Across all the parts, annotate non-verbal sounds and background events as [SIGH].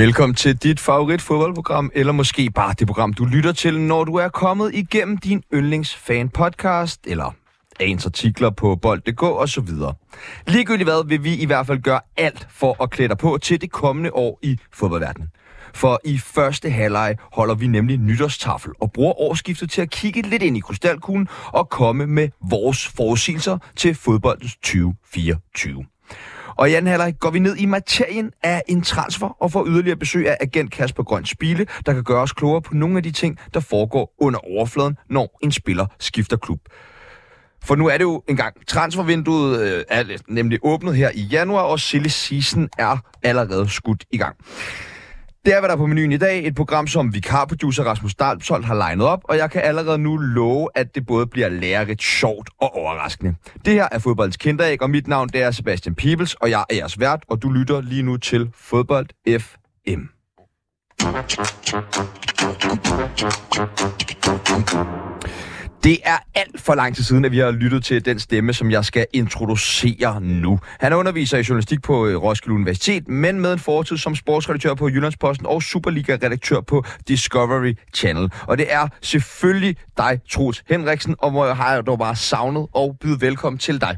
Velkommen til dit favorit fodboldprogram, eller måske bare det program, du lytter til, når du er kommet igennem din yndlingsfan podcast, eller ens artikler på bold.dk osv. Ligegyldigt hvad, vil vi i hvert fald gøre alt for at klæde dig på til det kommende år i fodboldverdenen. For i første halvleg holder vi nemlig nytårstafel og bruger årsskiftet til at kigge lidt ind i krystalkuglen og komme med vores forudsigelser til fodboldens 2024. Og i anden halvleg går vi ned i materien af en transfer og får yderligere besøg af agent Kasper Grøn Spile, der kan gøre os klogere på nogle af de ting, der foregår under overfladen, når en spiller skifter klub. For nu er det jo engang. Transfervinduet øh, er nemlig åbnet her i januar, og silly season er allerede skudt i gang. Det er, hvad der er på menuen i dag. Et program, som vikarproducer Rasmus Dalpsolt har legnet op, og jeg kan allerede nu love, at det både bliver lærerigt, sjovt og overraskende. Det her er fodboldens kinderæg, og mit navn det er Sebastian Peebles, og jeg er jeres vært, og du lytter lige nu til Fodbold FM. Det er alt for lang tid siden, at vi har lyttet til den stemme, som jeg skal introducere nu. Han er underviser i journalistik på øh, Roskilde Universitet, men med en fortid som sportsredaktør på Jyllandsposten og Superliga-redaktør på Discovery Channel. Og det er selvfølgelig dig, Troels Henriksen, og hvor jeg har dog bare savnet og byde velkommen til dig.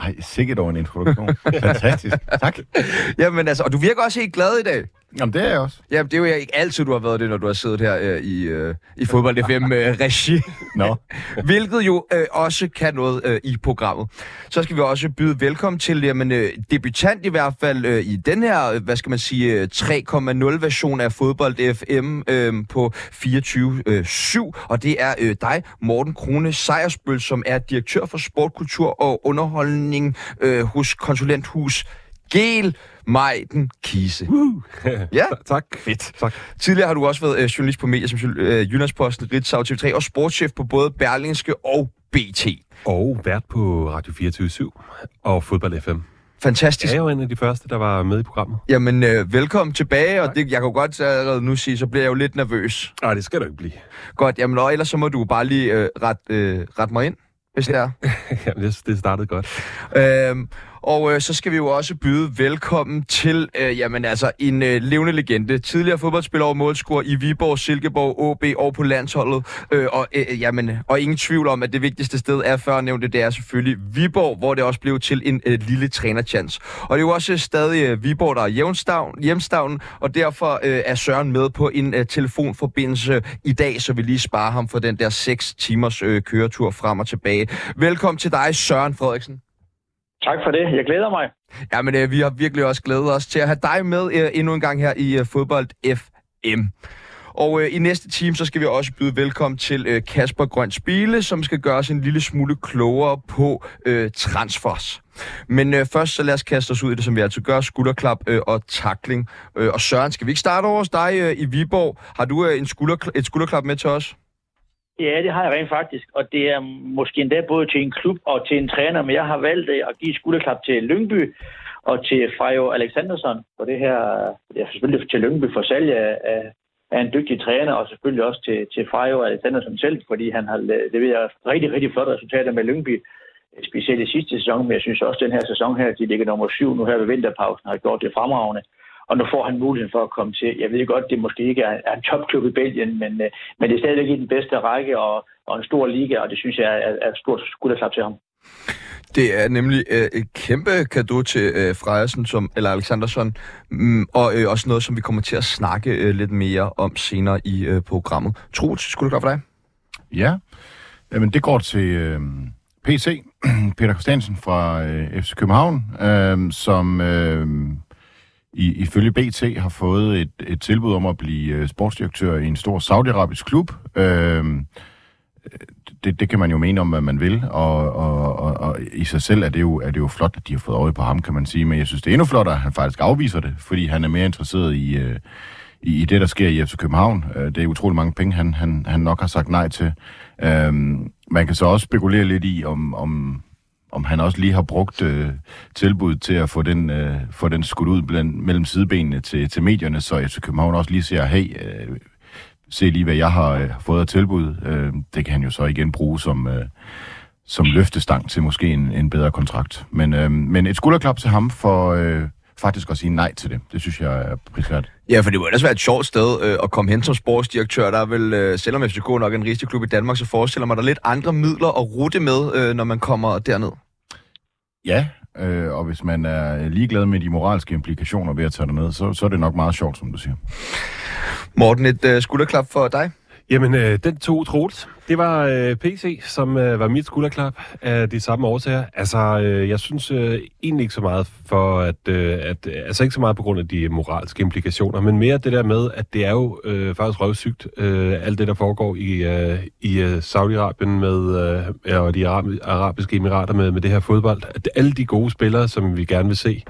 Ej, sikkert over en introduktion. Fantastisk. Tak. [LAUGHS] Jamen altså, og du virker også helt glad i dag. Jamen, det er jeg også. Jamen, det er jo ikke altid, du har været det, når du har siddet her øh, i, øh, i Fodbold [LAUGHS] FM-regi. Øh, Nå. [LAUGHS] Hvilket jo øh, også kan noget øh, i programmet. Så skal vi også byde velkommen til jamen, øh, debutant i hvert fald øh, i den her, øh, hvad skal man sige, øh, 3.0-version af Fodbold FM øh, på 24-7. Og det er øh, dig, Morten Krone Sejersbøl, som er direktør for sport, kultur og underholdning øh, hos konsulenthus Gel Majden Kise. Uh. [LAUGHS] Ja, [LAUGHS] tak. fedt. Tak. Tidligere har du også været øh, journalist på medier som øh, Jyllandsposten, Ritzau TV3 og sportschef på både Berlingske og BT. Og vært på Radio 24 og Fodbold FM. Fantastisk. Jeg er jo en af de første, der var med i programmet. Jamen, øh, velkommen tilbage, og det, jeg kan godt allerede nu sige, så bliver jeg jo lidt nervøs. Nej, det skal du ikke blive. Godt, jamen, og ellers så må du bare lige øh, ret, øh, ret mig ind, hvis det er. [LAUGHS] Jamen, det, det startede godt. Øhm, og øh, så skal vi jo også byde velkommen til, øh, jamen altså, en øh, levende legende. Tidligere fodboldspiller og målscorer i Viborg, Silkeborg, OB og på landsholdet. Øh, og, øh, øh, jamen, og ingen tvivl om, at det vigtigste sted er før nævnte, det er selvfølgelig Viborg, hvor det også blev til en øh, lille trænerchance. Og det er jo også øh, stadig øh, Viborg, der er hjemstavn, hjemstavnen, og derfor øh, er Søren med på en øh, telefonforbindelse i dag, så vi lige sparer ham for den der 6 timers øh, køretur frem og tilbage. Velkommen til dig, Søren Frederiksen. Tak for det. Jeg glæder mig. Ja, men øh, vi har virkelig også glædet os til at have dig med øh, endnu en gang her i øh, Fodbold FM. Og øh, i næste time, så skal vi også byde velkommen til øh, Kasper Grøn Spile, som skal gøre os en lille smule klogere på øh, transfers. Men øh, først så lad os kaste os ud i det, som vi altid gør, skulderklap øh, og takling. Øh, og Søren, skal vi ikke starte over hos dig øh, i Viborg? Har du øh, en skulder, et skulderklap med til os? Ja, det har jeg rent faktisk, og det er måske endda både til en klub og til en træner, men jeg har valgt øh, at give skulderklap til Lyngby og til Frejo Alexandersson for det her, det er selvfølgelig til Lyngby for salg af, af, af en dygtig træner, og selvfølgelig også til, til Frejo Alexandersson selv, fordi han har leveret rigtig, rigtig flotte resultater med Lyngby, øh, specielt i sidste sæson, men jeg synes også, at den her sæson her, de ligger nummer syv nu her ved vinterpausen, har gjort det fremragende. Og nu får han muligheden for at komme til. Jeg ved godt, det måske ikke er, er en topklub i Belgien, men, øh, men det er stadigvæk i den bedste række og, og en stor liga, og det synes jeg er, er et stort skulderklap til ham. Det er nemlig øh, et kæmpe gave til øh, Frejersen, som, eller Alexandersson, mm, og øh, også noget, som vi kommer til at snakke øh, lidt mere om senere i øh, programmet. Troels, skulle det godt for dig? Ja, Jamen, det går til øh, PC, [CLEARS THROAT] Peter Christiansen fra øh, FC København, øh, som øh, i, ifølge BT har fået et, et tilbud om at blive øh, sportsdirektør i en stor saudiarabisk klub. Øh, det, det kan man jo mene om, hvad man vil, og, og, og, og i sig selv er det, jo, er det jo flot, at de har fået øje på ham, kan man sige, men jeg synes, det er endnu flottere, at han faktisk afviser det, fordi han er mere interesseret i, øh, i, i det, der sker i FC København. Øh, det er utrolig mange penge, han, han, han nok har sagt nej til. Øhm, man kan så også spekulere lidt i, om, om, om han også lige har brugt øh, tilbud til at få den, øh, få den skudt ud blandt, mellem sidebenene til, til medierne, så FC København også lige siger, hey, øh, se lige, hvad jeg har øh, fået af tilbud. Øh, det kan han jo så igen bruge som, øh, som løftestang til måske en, en bedre kontrakt. Men, øh, men et skulderklap til ham for øh, faktisk at sige nej til det. Det synes jeg er prisværdigt. Ja, for det må ellers være et sjovt sted øh, at komme hen som sportsdirektør. Der er vel, øh, selvom FCK nok er en rigtig klub i Danmark, så forestiller man der lidt andre midler at rute med, øh, når man kommer derned. Ja, øh, og hvis man er ligeglad med de moralske implikationer ved at tage derned, så, så er det nok meget sjovt, som du siger. Morten, et øh, skulderklap for dig? Jamen, øh, den to Troels. Det var øh, PC, som øh, var mit skulderklap af de samme årsager. Altså, øh, jeg synes øh, egentlig ikke så meget for, at, øh, at... Altså ikke så meget på grund af de moralske implikationer, men mere det der med, at det er jo øh, faktisk røvsygt, øh, alt det, der foregår i, øh, i øh, Saudi-Arabien med, øh, og de arabiske emirater med, med det her fodbold. At alle de gode spillere, som vi gerne vil se,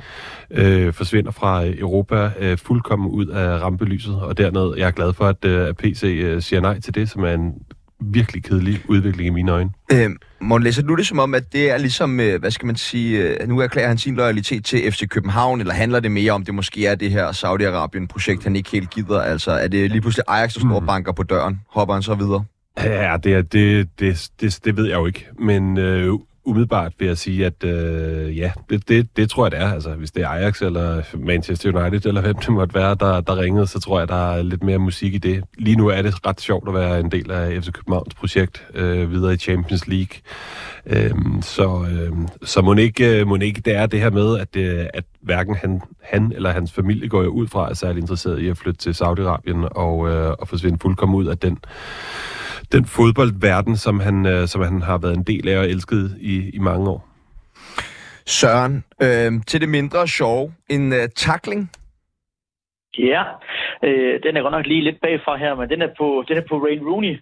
øh, forsvinder fra Europa øh, fuldkommen ud af rampelyset, og dernede jeg er glad for, at, øh, PC øh, siger nej til det, som er en virkelig kedelig udvikling i mine øjne. Øh, Morten, læser du det som om, at det er ligesom, øh, hvad skal man sige, øh, nu erklærer han sin loyalitet til FC København, eller handler det mere om, det måske er det her Saudi-Arabien-projekt, han ikke helt gider? Altså, er det lige pludselig Ajax, der står mm. banker på døren? Hopper han så videre? Ja, det, det, det, det, det ved jeg jo ikke. Men øh, umiddelbart vil jeg sige, at øh, ja, det, det, det tror jeg, det er. Altså, hvis det er Ajax eller Manchester United, eller hvem det måtte være, der, der ringede, så tror jeg, der er lidt mere musik i det. Lige nu er det ret sjovt at være en del af FC Københavns projekt øh, videre i Champions League. Øh, så øh, så må ikke, øh, må ikke det er det her med, at, øh, at hverken han, han eller hans familie går jo ud fra, er særlig interesseret i at flytte til Saudi-Arabien og, øh, og forsvinde fuldkommen ud af den den fodboldverden, som han, øh, som han har været en del af og elsket i, i mange år. Søren, øh, til det mindre sjov, en øh, tackling? Ja, øh, den er godt nok lige lidt bagfra her, men den er på, den er på Rain Rooney.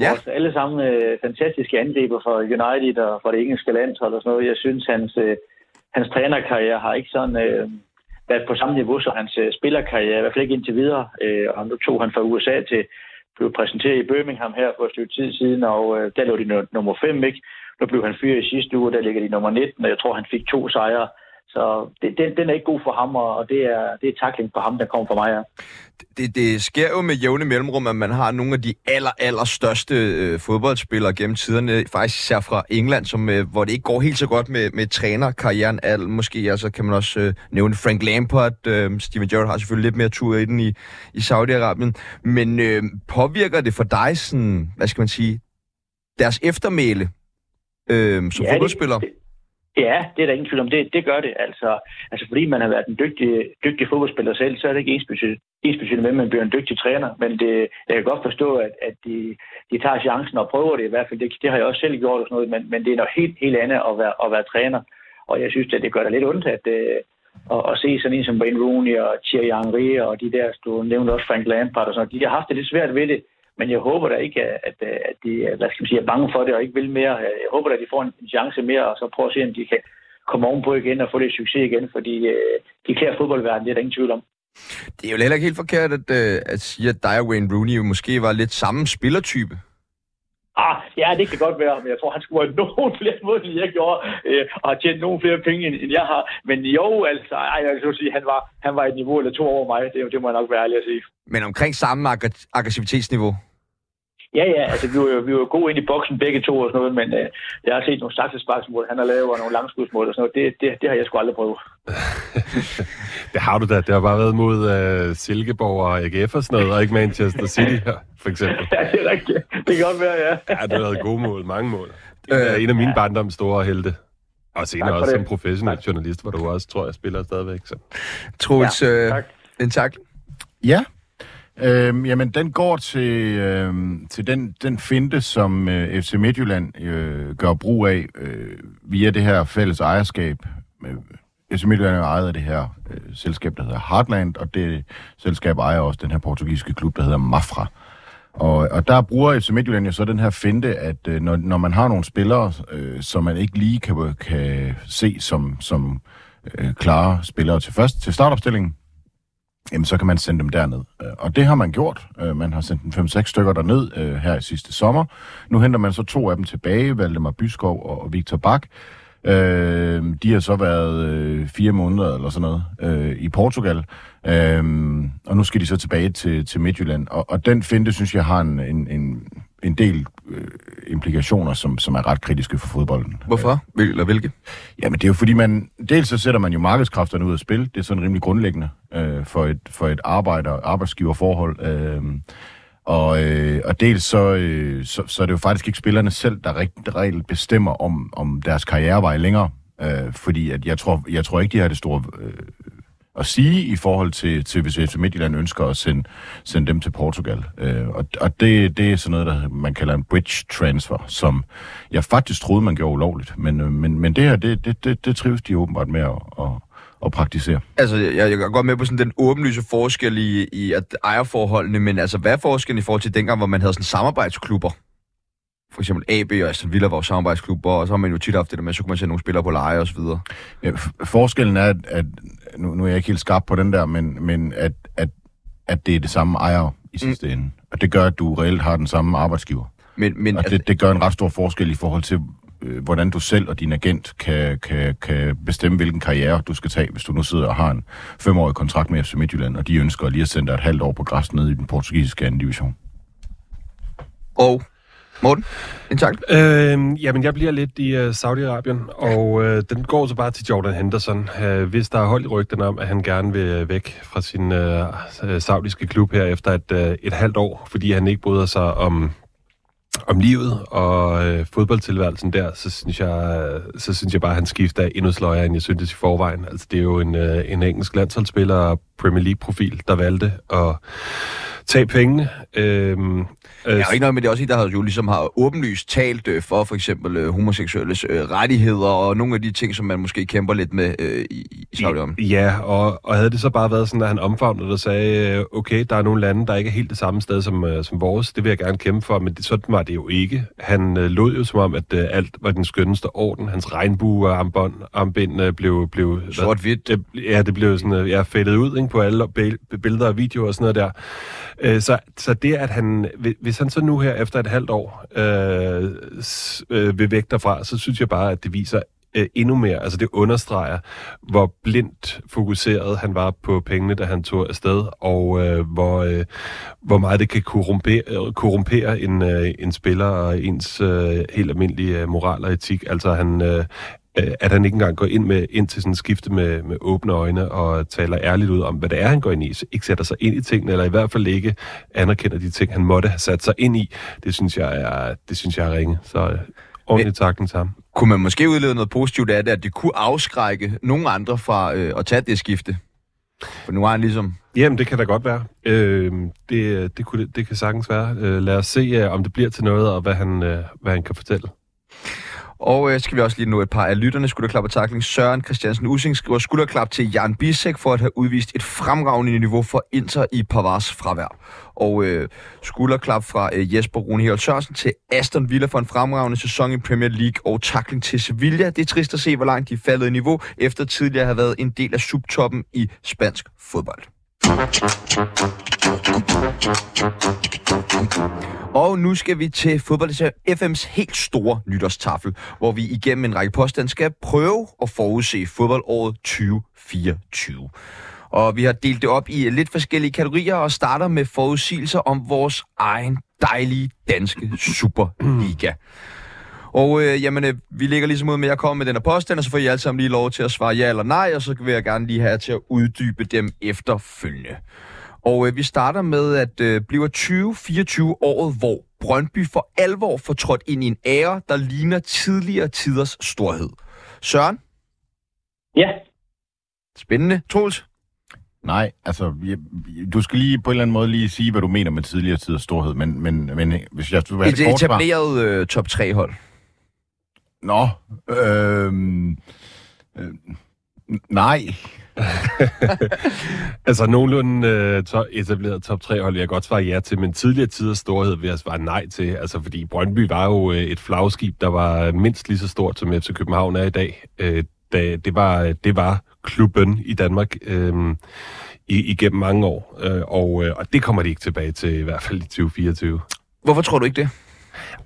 Ja. Vores alle sammen øh, fantastiske angriber for United og for det engelske landshold og sådan noget. Jeg synes, hans, øh, hans trænerkarriere har ikke sådan øh, været på samme niveau som hans øh, spillerkarriere, i hvert fald ikke indtil videre. Øh, og nu tog han fra USA til, blev præsenteret i Birmingham her for et stykke tid siden, og øh, der lå de nummer 5, ikke? Nu blev han fyret i sidste uge, der ligger de nummer 19, og jeg tror, han fik to sejre. Så det, den, den er ikke god for ham, og det er, det er takling for ham, der kommer for mig. Ja. Det, det sker jo med jævne mellemrum, at man har nogle af de aller, aller største øh, fodboldspillere gennem tiderne, faktisk især fra England, som, øh, hvor det ikke går helt så godt med, med trænerkarrieren. Al, måske altså, kan man også øh, nævne Frank Lampard. Øh, Steven Gerrard har selvfølgelig lidt mere tur i den i, i Saudi-Arabien. Men øh, påvirker det for dig sådan, hvad skal man sige, deres eftermæle øh, som ja, fodboldspiller? Det, det, Ja, det er der ingen tvivl om. Det, det gør det. Altså, altså, fordi man har været en dygtig, dygtig fodboldspiller selv, så er det ikke ensbetydende med, at man bliver en dygtig træner. Men det, jeg kan godt forstå, at, at de, de tager chancen og prøver det i hvert fald. Det, det har jeg også selv gjort og sådan noget, men, men det er noget helt, helt andet at være, at være træner. Og jeg synes, at det gør det lidt ondt, at, øh, at, at se sådan en som Wayne Rooney og Thierry Henry og de der, du nævnte også Frank Lampard og sådan De har haft det lidt svært ved det, men jeg håber da ikke, at, at øh, de øh, hvad skal man sige, er bange for det og ikke vil mere. Øh, jeg håber da, at de får en chance mere, og så prøver at se, om de kan komme ovenpå igen og få lidt succes igen, fordi de klæder fodboldverdenen, det er der ingen tvivl om. Det er jo heller ikke helt forkert at, at sige, at dig og Wayne Rooney jo måske var lidt samme spillertype. Ah, ja, det kan godt være, men jeg tror, han skulle have [LAUGHS] nogen flere mål, end jeg gjorde, øh, og har tjent nogen flere penge, end, end jeg har. Men jo, altså, ej, jeg vil sige, han var, han var et niveau eller to over mig. Det, det må jeg nok være ærlig at sige. Men omkring samme ag- aggressivitetsniveau? Ja, ja, altså vi var jo, vi var gode ind i boksen begge to og sådan noget, men øh, jeg har set nogle saksesparksmål, han har lavet, og nogle langskudsmål og sådan noget. Det, det, det har jeg sgu aldrig prøvet. [LAUGHS] det har du da. Det har bare været mod øh, Silkeborg og AGF og sådan noget, og ikke Manchester City her, for eksempel. [LAUGHS] ja, det er rigtigt. Det kan godt være, ja. ja, det har været gode mål, mange mål. [LAUGHS] Det er øh, en af mine ja. barndoms store helte. Og senere også det. som professionel tak. journalist, hvor du også, tror jeg, spiller stadigvæk. Så. Troels, ja, øh, tak. en tak. Ja, Øhm, jamen, den går til, øhm, til den, den finte, som øh, FC Midtjylland øh, gør brug af øh, via det her fælles ejerskab. Øh, FC Midtjylland er ejet af det her øh, selskab, der hedder Heartland, og det selskab ejer også den her portugisiske klub, der hedder Mafra. Og, og der bruger FC Midtjylland jo så den her finte, at øh, når, når man har nogle spillere, øh, som man ikke lige kan, kan se som, som øh, klare spillere til først til startopstillingen, jamen så kan man sende dem derned. Øh, og det har man gjort. Øh, man har sendt en 5-6 stykker derned øh, her i sidste sommer. Nu henter man så to af dem tilbage, Valdemar Byskov og og Victor Bak. Øh, de har så været øh, fire måneder eller sådan noget øh, i Portugal. Øh, og nu skal de så tilbage til, til Midtjylland. Og, og den finte, synes jeg, har en, en, en, en del øh, implikationer, som, som er ret kritiske for fodbolden. Hvorfor? Hvil, eller hvilke? Jamen, det er jo fordi, man... Dels så sætter man jo markedskræfterne ud af spil. Det er sådan rimelig grundlæggende øh, for et, for et arbejder, arbejdsgiverforhold. Øh, og, øh, og dels så, øh, så, så er det jo faktisk ikke spillerne selv, der reelt, reelt bestemmer om, om deres karrierevej længere. Øh, fordi at jeg, tror, jeg tror ikke, de har det store øh, at sige i forhold til, til hvis FC Midtjylland ønsker at sende, sende dem til Portugal. Øh, og og det, det er sådan noget, der man kalder en bridge transfer, som jeg faktisk troede, man gjorde ulovligt. Men, øh, men, men det her, det, det, det, det trives de åbenbart med at, at, at praktisere. Altså, jeg, jeg er godt med på sådan den åbenlyse forskel i, i at ejerforholdene, men altså, hvad er forskellen i forhold til dengang, hvor man havde sådan samarbejdsklubber? For eksempel AB og Aston Villa var jo samarbejdsklubber, og så har man jo tit haft det der med, så kunne man sende nogle spillere på leje og så videre. Ja, forskellen er, at, at nu, nu er jeg ikke helt skarp på den der, men, men at, at, at det er det samme ejer i sidste mm. ende. Og det gør, at du reelt har den samme arbejdsgiver. Men, men Og det, det gør en ret stor forskel i forhold til, øh, hvordan du selv og din agent kan, kan, kan bestemme, hvilken karriere du skal tage, hvis du nu sidder og har en femårig kontrakt med FC Midtjylland, og de ønsker lige at sende dig et halvt år på græs ned i den portugisiske anden division. og Morten, en tak. Øh, jamen, jeg bliver lidt i uh, Saudi-Arabien, og uh, den går så bare til Jordan Henderson. Uh, hvis der er hold i rygten om, at han gerne vil væk fra sin uh, saudiske klub her efter et, uh, et halvt år, fordi han ikke bryder sig om om livet og øh, fodboldtilværelsen der, så synes jeg, så synes jeg bare, at han skifter endnu sløjere, end jeg syntes i forvejen. Altså, det er jo en, øh, en engelsk landsholdsspiller og Premier League-profil, der valgte at tage penge. Øhm, øh, Jeg har ikke noget med det også der har jo ligesom har åbenlyst talt øh, for for eksempel øh, homoseksuelles øh, rettigheder og nogle af de ting, som man måske kæmper lidt med øh, i, i Saudi-Arabien. Ja, og, og havde det så bare været sådan, at han omfavnede og sagde, øh, okay, der er nogle lande, der ikke er helt det samme sted som, øh, som vores, det vil jeg gerne kæmpe for, men det, sådan var det jo ikke. Han øh, lod jo som om, at øh, alt var den skønneste orden. Hans regnbue-armbind armbind, øh, blev... blev Sort-hvidt. Det, ja, det blev sådan, øh, ja, fældet ud ikke, på alle bil- billeder og videoer og sådan noget der. Øh, så, så det, at han, hvis han så nu her efter et halvt år øh, øh, vil væk derfra, så synes jeg bare, at det viser øh, endnu mere, altså det understreger, hvor blindt fokuseret han var på pengene, da han tog afsted, og øh, hvor, øh, hvor meget det kan korrumpere, korrumpere en, øh, en spiller og ens øh, helt almindelige øh, moral og etik. Altså han, øh, øh, at han ikke engang går ind, med, ind til sådan skifte med, med åbne øjne og taler ærligt ud om, hvad det er, han går ind i. Så ikke sætter sig ind i tingene, eller i hvert fald ikke anerkender de ting, han måtte have sat sig ind i. Det synes jeg er, det synes jeg er ringe. Så øh, ordentligt takning til ham. Kunne man måske udlede noget positivt af det, at det kunne afskrække nogle andre fra øh, at tage det skifte? For nu har han ligesom... Jamen, det kan da godt være. Øh, det, det, kunne, det kan sagtens være. Øh, lad os se, uh, om det bliver til noget, og hvad han, uh, hvad han kan fortælle. Og øh, skal vi også lige nå et par af lytterne. Skulderklap og takling. Søren Christiansen Using skriver skulderklap til Jan Bisek for at have udvist et fremragende niveau for Inter i Pavars fravær. Og øh, skulderklap fra øh, Jesper Rune Herold Sørensen til Aston Villa for en fremragende sæson i Premier League og takling til Sevilla. Det er trist at se, hvor langt de er faldet i niveau, efter tidligere at have været en del af subtoppen i spansk fodbold. Og nu skal vi til fodbold FM's helt store nytårstafel, hvor vi igennem en række påstand skal prøve at forudse fodboldåret 2024. Og vi har delt det op i lidt forskellige kategorier og starter med forudsigelser om vores egen dejlige danske Superliga. Og øh, jamen, øh, vi lægger ligesom ud med, at jeg kommer med den her påstand, og så får I alle sammen lige lov til at svare ja eller nej, og så vil jeg gerne lige have jer til at uddybe dem efterfølgende. Og øh, vi starter med, at øh, bliver 2024 året, hvor Brøndby for alvor får trådt ind i en ære, der ligner tidligere tiders storhed. Søren, Ja, spændende. Troels, Nej, altså, jeg, du skal lige på en eller anden måde lige sige, hvad du mener med tidligere tiders storhed, men, men, men hvis jeg skulle have et et kort etableret øh, top 3-hold. Nå, øhm, øh, nej. [LAUGHS] Altså nogenlunde øh, to, etableret top 3 hold, jeg godt svare ja til, men tidligere tiders storhed vil jeg svare nej til, altså fordi Brøndby var jo øh, et flagskib, der var mindst lige så stort som FC København er i dag. Øh, da, det, var, det var klubben i Danmark øh, i, igennem mange år, øh, og, øh, og det kommer de ikke tilbage til, i hvert fald i 2024. Hvorfor tror du ikke det?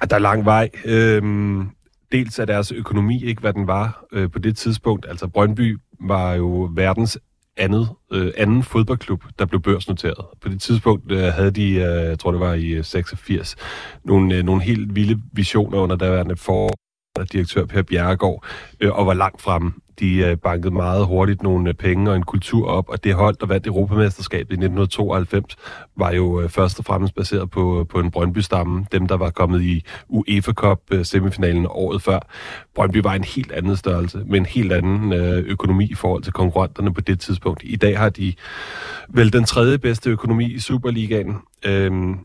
At der er lang vej. Øhm, dels er deres økonomi ikke, hvad den var øh, på det tidspunkt. Altså Brøndby var jo verdens andet, øh, anden fodboldklub, der blev børsnoteret. På det tidspunkt øh, havde de, øh, jeg tror det var i øh, 86, nogle, øh, nogle helt vilde visioner under daværende for direktør Per Bjerregaard, øh, og var langt fremme. De øh, bankede meget hurtigt nogle øh, penge og en kultur op, og det hold, der vandt Europamesterskabet i 1992, var jo øh, først og fremmest baseret på, på en Brøndby-stamme, dem der var kommet i UEFA Cup semifinalen året før. Brøndby var en helt anden størrelse, med en helt anden økonomi i forhold til konkurrenterne på det tidspunkt. I dag har de vel den tredje bedste økonomi i Superligaen. Øhm,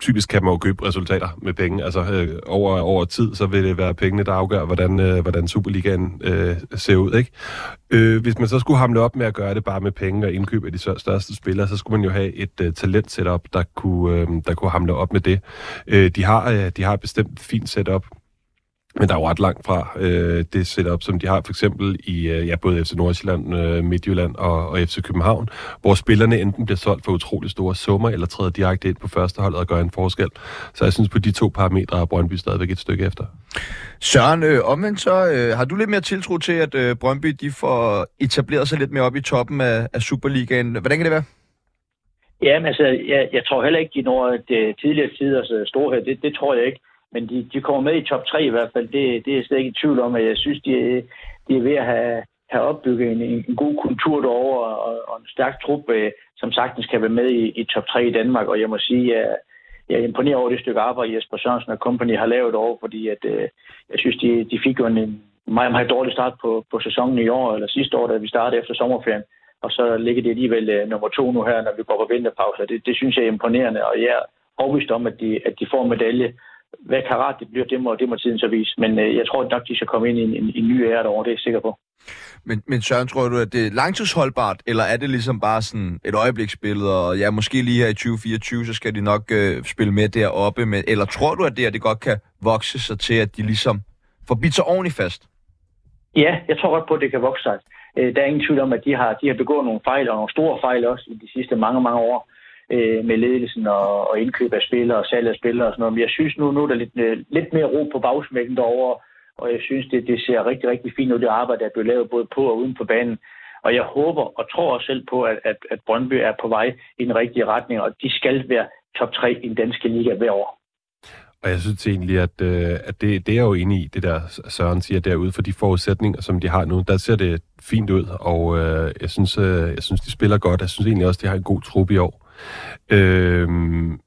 typisk kan man jo købe resultater med penge. Altså øh, over, over tid, så vil det være pengene, der afgør, hvordan, øh, hvordan Superligaen øh, ser ud. Ikke? Øh, hvis man så skulle hamle op med at gøre det bare med penge og indkøb af de største spillere, så skulle man jo have et øh, talent setup, der kunne, øh, der kunne hamle op med det. Øh, de, har, øh, de har et bestemt fint setup men der er jo ret langt fra øh, det setup, som de har for eksempel i øh, ja, både FC Nordsjælland, øh, Midtjylland og, og FC København, hvor spillerne enten bliver solgt for utrolig store summer, eller træder direkte ind på første hold og gør en forskel. Så jeg synes, på de to parametre er Brøndby stadigvæk et stykke efter. Søren, øh, omvendt så øh, har du lidt mere tiltro til, at øh, Brøndby de får etableret sig lidt mere op i toppen af, af Superligaen. Hvordan kan det være? Jamen altså, jeg, jeg tror heller ikke, de når det tidligere tiders storhed. Det, det tror jeg ikke. Men de, de kommer med i top 3 i hvert fald. Det, det er jeg slet ikke i tvivl om, at jeg synes, de, de er ved at have, have opbygget en, en god kultur derovre og, og en stærk trup, øh, som sagtens kan være med i, i top 3 i Danmark. Og jeg må sige, at jeg er imponeret over det stykke arbejde, Jesper Sørensen og company har lavet over, fordi at, øh, jeg synes, de, de fik jo en meget, meget dårlig start på, på sæsonen i år, eller sidste år, da vi startede efter sommerferien. Og så ligger det alligevel øh, nummer to nu her, når vi går på vinterpause. Det, det synes jeg er imponerende, og jeg er overbevist om, at de, at de får medalje hvad karat det bliver, det må, det må tiden så vise. Men øh, jeg tror nok, de skal komme ind i en, en, en ny ære derovre, det er jeg sikker på. Men, men Søren, tror du, at det er langtidsholdbart, eller er det ligesom bare sådan et øjebliksbillede, og ja, måske lige her i 2024, så skal de nok øh, spille med deroppe, med, eller tror du, at det, at det godt kan vokse sig til, at de ligesom får bidt sig ordentligt fast? Ja, jeg tror godt på, at det kan vokse sig. Øh, der er ingen tvivl om, at de har, de har begået nogle fejl, og nogle store fejl også i de sidste mange, mange år øh, med ledelsen og, og indkøb af spillere og salg af spillere og sådan noget. Men jeg synes nu, nu er der lidt, øh, lidt mere ro på bagsmækken derovre, og jeg synes, det, det ser rigtig, rigtig fint ud, det arbejde, der er blevet lavet både på og uden på banen. Og jeg håber og tror også selv på, at, at, at Brøndby er på vej i den rigtige retning, og de skal være top 3 i den danske liga hver år. Og jeg synes egentlig, at, øh, at det, det er jo enig i, det der Søren siger derude, for de forudsætninger, som de har nu, der ser det fint ud, og øh, jeg, synes, øh, jeg synes, de spiller godt. Jeg synes egentlig også, de har en god trup i år. Øhm,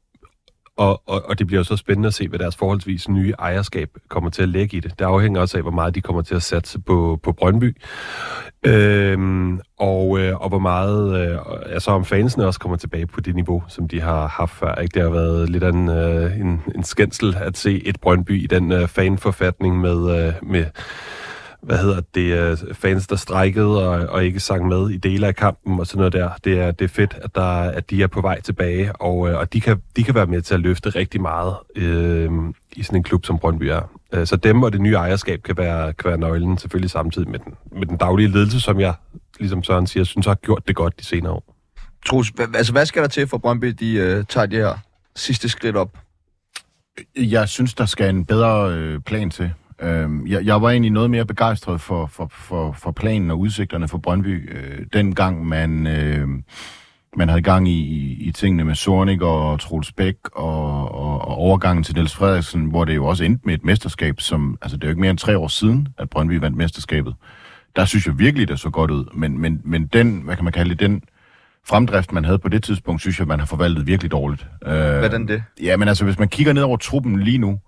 og, og, og det bliver jo så spændende at se, hvad deres forholdsvis nye ejerskab kommer til at lægge i det. Det afhænger også af, hvor meget de kommer til at satse på, på Brøndby. Øhm, og, øh, og hvor meget, øh, altså om fansene også kommer tilbage på det niveau, som de har haft før. Ikke? Det har været lidt af en, øh, en, en skændsel at se et Brøndby i den øh, fanforfatning med, øh, med hvad hedder det, øh, fans, der strækkede og, og ikke sang med i dele af kampen og sådan noget der. Det er, det er fedt, at, der, at de er på vej tilbage, og, øh, og de, kan, de kan være med til at løfte rigtig meget øh, i sådan en klub, som Brøndby er. Øh, så dem og det nye ejerskab kan være, kan være nøglen, selvfølgelig samtidig med den, med den daglige ledelse, som jeg, ligesom Søren siger, synes har gjort det godt de senere år. Trus, altså hvad skal der til for Brøndby, de uh, tager det her sidste skridt op? Jeg synes, der skal en bedre øh, plan til. Øh, jeg, jeg var egentlig noget mere begejstret for, for, for, for planen og udsigterne for Brøndby, øh, dengang man, øh, man havde gang i, i, i tingene med Sornik og Troels Bæk og, og, og overgangen til Niels Frederiksen, hvor det jo også endte med et mesterskab, som, altså det er jo ikke mere end tre år siden, at Brøndby vandt mesterskabet. Der synes jeg virkelig, det så godt ud, men, men, men den, hvad kan man kalde det, den fremdrift, man havde på det tidspunkt, synes jeg, man har forvaltet virkelig dårligt. Øh, Hvordan det? Ja, men altså, hvis man kigger ned over truppen lige nu,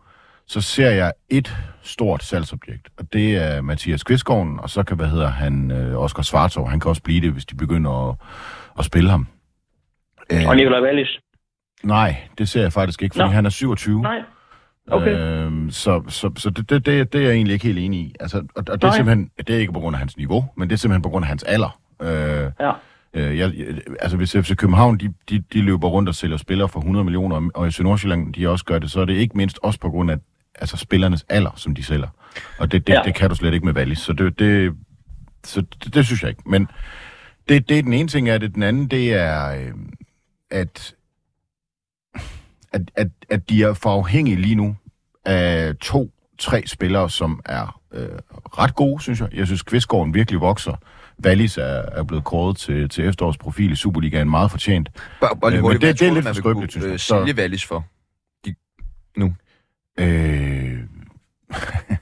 så ser jeg et stort salgsobjekt, og det er Mathias Kvistgården, og så kan, hvad hedder han, øh, Oscar Svartov, han kan også blive det, hvis de begynder at, at spille ham. Og Nikolaj Wallis? Nej, det ser jeg faktisk ikke, fordi Nå. han er 27. Nej. Okay. Øhm, så så, så det, det, det, det er jeg egentlig ikke helt enig i. Altså, og, og det er simpelthen, det er ikke på grund af hans niveau, men det er simpelthen på grund af hans alder. Øh, ja. Øh, jeg, altså hvis FC København, de, de, de løber rundt og sælger spillere for 100 millioner, og i Nordsjælland, de også gør det, så er det ikke mindst også på grund af altså spillernes alder, som de sælger. Og det, det, ja. det kan du slet ikke med Wallis. Så det, det, så det, det synes jeg ikke. Men Det, det er den ene ting af det. Den anden, det er, øh, at, at, at, at de er for afhængige lige nu af to, tre spillere, som er øh, ret gode, synes jeg. Jeg synes, Kvistgården virkelig vokser. Wallis er, er blevet kåret til, til efterårsprofil i Superligaen meget fortjent. Bare, bare lige Øh, men det- hvad det er lidt man for vil skrøbeligt, kunne, synes jeg. øh, Sælge Wallis for. Øh, [LAUGHS]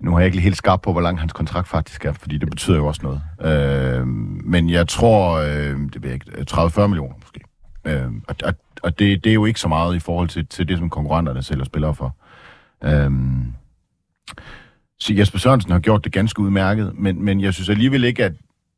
nu har jeg ikke helt skarp på, hvor lang hans kontrakt faktisk er, fordi det betyder jo også noget. Øh, men jeg tror, øh, det ved jeg ikke, øh, 30-40 millioner måske. Øh, og og, og det, det er jo ikke så meget i forhold til, til det, som konkurrenterne sælger spillere for. Øh, så Jesper Sørensen har gjort det ganske udmærket, men, men jeg synes alligevel ikke, at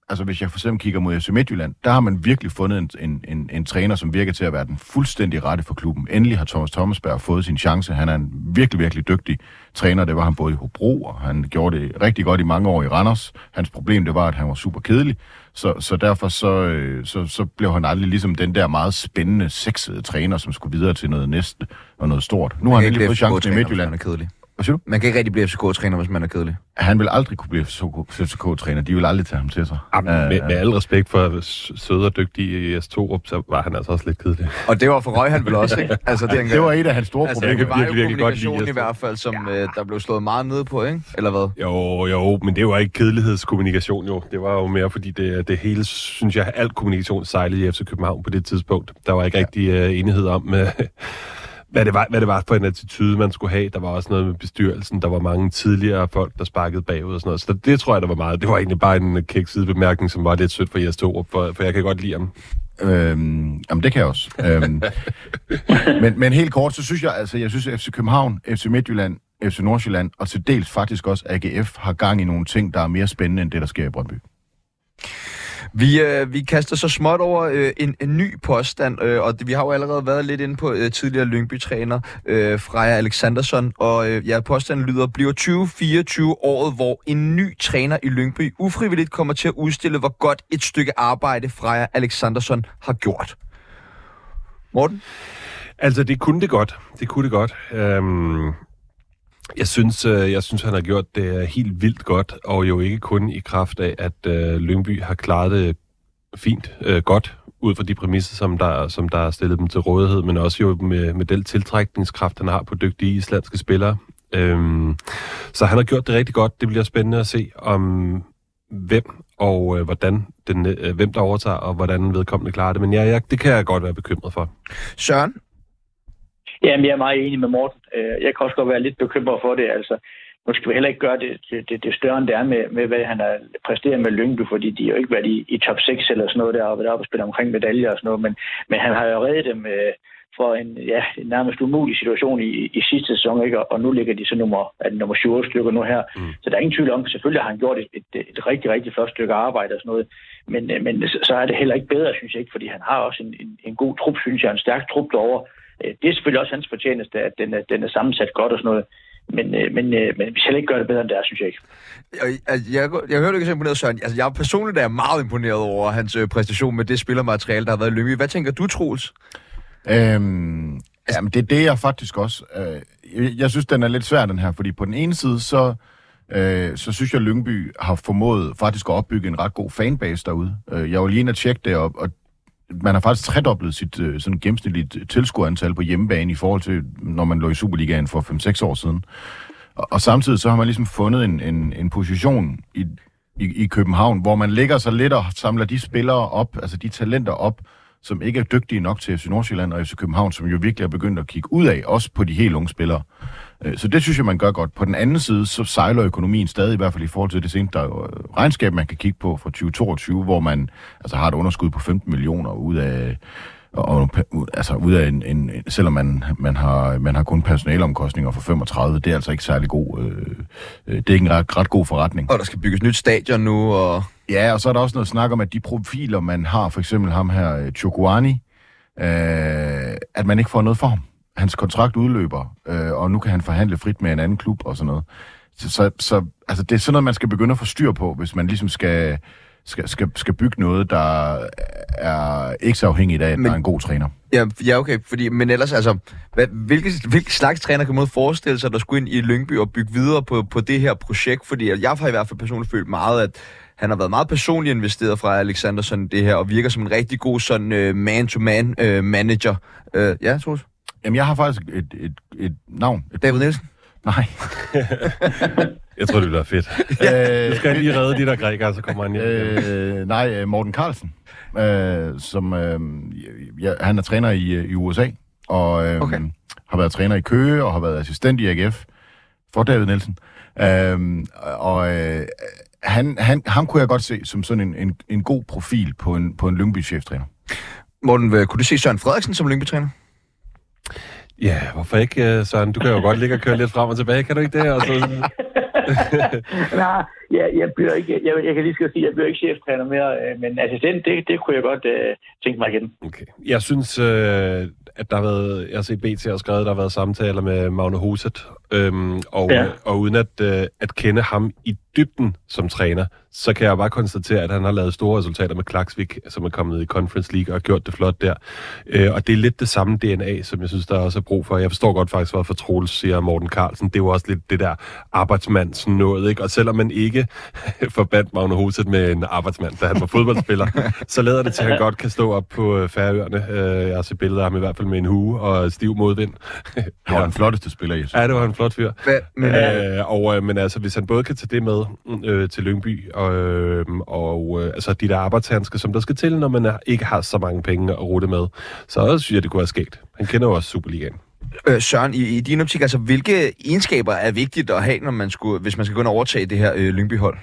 altså hvis jeg for eksempel kigger mod FC Midtjylland, der har man virkelig fundet en, en, en, en træner, som virker til at være den fuldstændig rette for klubben. Endelig har Thomas Thomasberg fået sin chance. Han er en virkelig, virkelig dygtig træner. Det var han både i Hobro, og han gjorde det rigtig godt i mange år i Randers. Hans problem, det var, at han var super kedelig. Så, så derfor så, øh, så, så blev han aldrig ligesom den der meget spændende, sexede træner, som skulle videre til noget næste og noget stort. Nu har han kan endelig fået chancen i Midtjylland. man er kedelig. Hvad siger du? Man kan ikke rigtig blive FCK-træner, hvis man er kedelig. Han vil aldrig kunne blive FCK-træner. De vil aldrig tage ham til sig. Jamen, Øh, med, med al respekt for s- sød og dygtig Jes Torup, så var han altså også lidt kedelig. Og det var for Røg, han vel også, ikke? [LAUGHS] Altså, det, det var et af hans store altså, problemer. det var jo virkelig, virkelig godt lide i hvert fald, som øh, der blev slået meget ned på, ikke? Eller hvad? Jo, jo, men det var ikke kedelighedskommunikation jo. Det var jo mere, fordi det, det hele, synes jeg, alt kommunikation sejlede i FC København på det tidspunkt. Der var ikke ja. rigtig uh, enighed om, uh, hvad, det var, hvad det var for en attitude, man skulle have. Der var også noget med bestyrelsen. Der var mange tidligere folk, der sparkede bagud og sådan noget. Så det, det tror jeg, der var meget. Det var egentlig bare en kæk bemærkning, som var lidt sødt for Jes Torup, for, for jeg kan godt lide ham. Øhm, jamen, det kan jeg også. øhm, [LAUGHS] men, men helt kort, så synes jeg, altså, jeg synes, at FC København, FC Midtjylland, FC Nordsjælland og til dels faktisk også AGF har gang i nogle ting, der er mere spændende end det, der sker i Brøndby. Vi, øh, vi kaster så småt over øh, en, en ny påstand, øh, og det, vi har jo allerede været lidt inde på øh, tidligere Lyngby-træner øh, Freja Alexandersson, og øh, ja, påstanden lyder, bliver 2024 året, hvor en ny træner i Lyngby ufrivilligt kommer til at udstille, hvor godt et stykke arbejde Freja Alexandersson har gjort. Morten? Altså, det kunne det godt. Det kunne det godt. Øhm, jeg synes, øh, jeg synes, han har gjort det øh, helt vildt godt, og jo ikke kun i kraft af, at øh, Lyngby har klaret det fint, øh, godt, ud fra de præmisser, som der, som der er stillet dem til rådighed, men også jo med, med den tiltrækningskraft, han har på dygtige islandske spillere. Øhm, så han har gjort det rigtig godt. Det bliver spændende at se, om hvem og øh, hvordan den, øh, hvem der overtager, og hvordan vedkommende klarer det. Men ja, ja, det kan jeg godt være bekymret for. Søren? Jamen, jeg er meget enig med Morten. Øh, Jeg kan også godt være lidt bekymret for det. Altså, nu skal vi heller ikke gøre det, det, det, det større, end det er med, med, hvad han har præsteret med Lyngby, fordi de har jo ikke været i, i top 6 eller sådan noget der, og været oppe og spille omkring medaljer og sådan noget, men, men han har jo reddet dem øh, for en, ja, en nærmest umulig situation i, i sidste sæson, ikke? Og, og nu ligger de så nummer, er det nummer 7 stykker nu her. Mm. Så der er ingen tvivl om, at selvfølgelig har han gjort et, et, et rigtig, rigtig flot stykke arbejde og sådan noget, men, øh, men så er det heller ikke bedre, synes jeg ikke, fordi han har også en, en, en god trup, synes jeg, en stærk trup derovre. Øh, Det er selvfølgelig også hans fortjeneste, at den er, den er sammensat godt og sådan noget. Men, øh, men, øh, men vi skal ikke gøre det bedre, end det er, synes jeg ikke. Jeg, jeg, jeg, jeg hører, du ikke er så imponeret, Søren. Altså, jeg personligt er meget imponeret over hans præstation med det spillermateriale, der har været i Lyngby. Hvad tænker du, Troels? Øhm, jamen, det er det, jeg faktisk også... Øh, jeg, jeg synes, den er lidt svær, den her, fordi på den ene side, så, øh, så synes jeg, Lyngby har formået faktisk at opbygge en ret god fanbase derude. Øh, jeg var lige inde og tjekke det, og, og man har faktisk tredoblet sit øh, sådan gennemsnitligt øh, tilskuerantal på hjemmebane i forhold til, når man lå i Superligaen for 5-6 år siden. Og, og samtidig så har man ligesom fundet en, en, en position i, i, i København, hvor man lægger sig lidt og samler de spillere op, altså de talenter op, som ikke er dygtige nok til FC Nordsjælland og FC København, som jo virkelig er begyndt at kigge ud af, også på de helt unge spillere. Øh, Så det synes jeg, man gør godt. På den anden side, så sejler økonomien stadig, i hvert fald i forhold til det seneste øh, regnskab, man kan kigge på fra 2022, hvor man altså, har et underskud på 15 millioner ud af, og, altså ud af en, en, selvom man, man, har, man har kun personalomkostninger for 35, det er altså ikke særlig god, øh, øh, det er ikke en ret, ret god forretning. Og der skal bygges nyt stadion nu, og... Ja, og så er der også noget snak om, at de profiler, man har, for eksempel ham her, Chokwani, øh, at man ikke får noget for ham. Hans kontrakt udløber, øh, og nu kan han forhandle frit med en anden klub og sådan noget. Så, så, så altså, det er sådan noget, man skal begynde at få styr på, hvis man ligesom skal, skal, skal, skal bygge noget, der er ikke så afhængigt af, at Men- der er en god træner. Ja, ja okay, fordi, men ellers altså, hvad, hvilke, hvilke slags træner kan man forestille sig, der skulle ind i Lyngby og bygge videre på, på det her projekt? Fordi jeg har i hvert fald personligt følt meget, at han har været meget personligt investeret fra Alexanderson i det her, og virker som en rigtig god sådan øh, man-to-man øh, manager. Øh, ja, Troels? Jamen, jeg har faktisk et, et, et navn. Et, David Nielsen? nej. [LAUGHS] Jeg tror, det bliver fedt. [LAUGHS] øh, Nu skal jeg lige redde de der grækere, så kommer han hjem. Øh, nej, øh, Morten Carlsen, øh, som øh, ja, han er træner i, øh, i USA, og øh, Okay. okay. har været træner i Køge, og har været assistent i AGF for David Nielsen. Øh, og øh, han, han, ham kunne jeg godt se som sådan en, en, en god profil på en, på en Lyngby-cheftræner. Morten, øh, kunne du se Søren Frederiksen som Lyngby-træner? Ja, hvorfor ikke, øh, Søren? Du kan jo godt ligge og køre lidt frem og tilbage, kan du ikke det? Og så, [LAUGHS] [LAUGHS] Nej, jeg, jeg, bliver ikke, jeg, jeg kan lige skal sige, at jeg bliver ikke cheftræner mere, øh, men assistent, det, det kunne jeg godt øh, tænke mig igen. Okay. Jeg synes, øh, at der har været, jeg har set BT har skrevet, at der har været samtaler med Magne Hoset, øhm, og, Ja. ja. og uden at, øh, at kende ham i dybden som træner, så kan jeg bare konstatere, at han har lavet store resultater med Klaksvik, som er kommet i Conference League og har gjort det flot der. Øh, og det er lidt det samme DNA, som jeg synes, der også er brug for. Jeg forstår godt faktisk, hvad for Troels siger Morten Carlsen. Det er jo også lidt det der arbejdsmands noget, ikke? Og selvom man ikke [LAUGHS] forbandt Magne Hoset med en arbejdsmand, da han var fodboldspiller, [LAUGHS] så lader det til, at han godt kan stå op på øh, Færøerne. Øh, jeg har set billeder af ham i hvert fald med en hue og stiv modvind. Han var den flotteste spiller i [LAUGHS] Ja, det var en flot fyr. Men, øh, Øh, og, men altså, hvis han både kan tage det med øh, til Lyngby, og, øh, og øh, altså de der arbejdshandsker, som der skal til, når man er, ikke har så mange penge at rute med, så synes jeg, det kunne være sket. Han kender jo også Superligaen øh, Søren, i, i din optik, altså, hvilke egenskaber er vigtigt at have, når man skulle, hvis man skal gå ind og overtage det her øh, Lyngby-hold?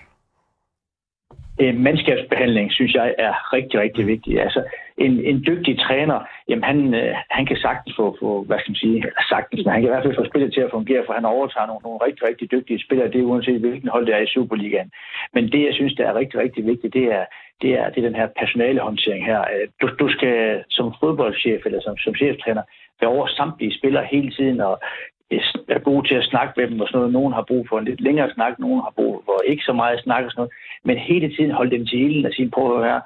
Øh, mandskabsbehandling, synes jeg, er rigtig, rigtig vigtigt. Altså, en, en dygtig træner, jamen han, øh, han kan sagtens få, få, hvad skal man sige, sagtens, men han kan i hvert fald få spillet til at fungere, for han overtager nogle, nogle rigtig, rigtig dygtige spillere, det er uanset hvilken hold det er i Superligaen. Men det, jeg synes, der er rigtig, rigtig vigtigt, det er, det er, det er den her personalehåndtering her. Øh, du, du skal som fodboldchef eller som, som cheftræner være over samtlige spillere hele tiden, og er gode til at snakke med dem og sådan noget. Nogen har brug for en lidt længere snak, nogen har brug for ikke så meget snak og sådan noget. Men hele tiden holde dem til ilden og sige, prøv at høre.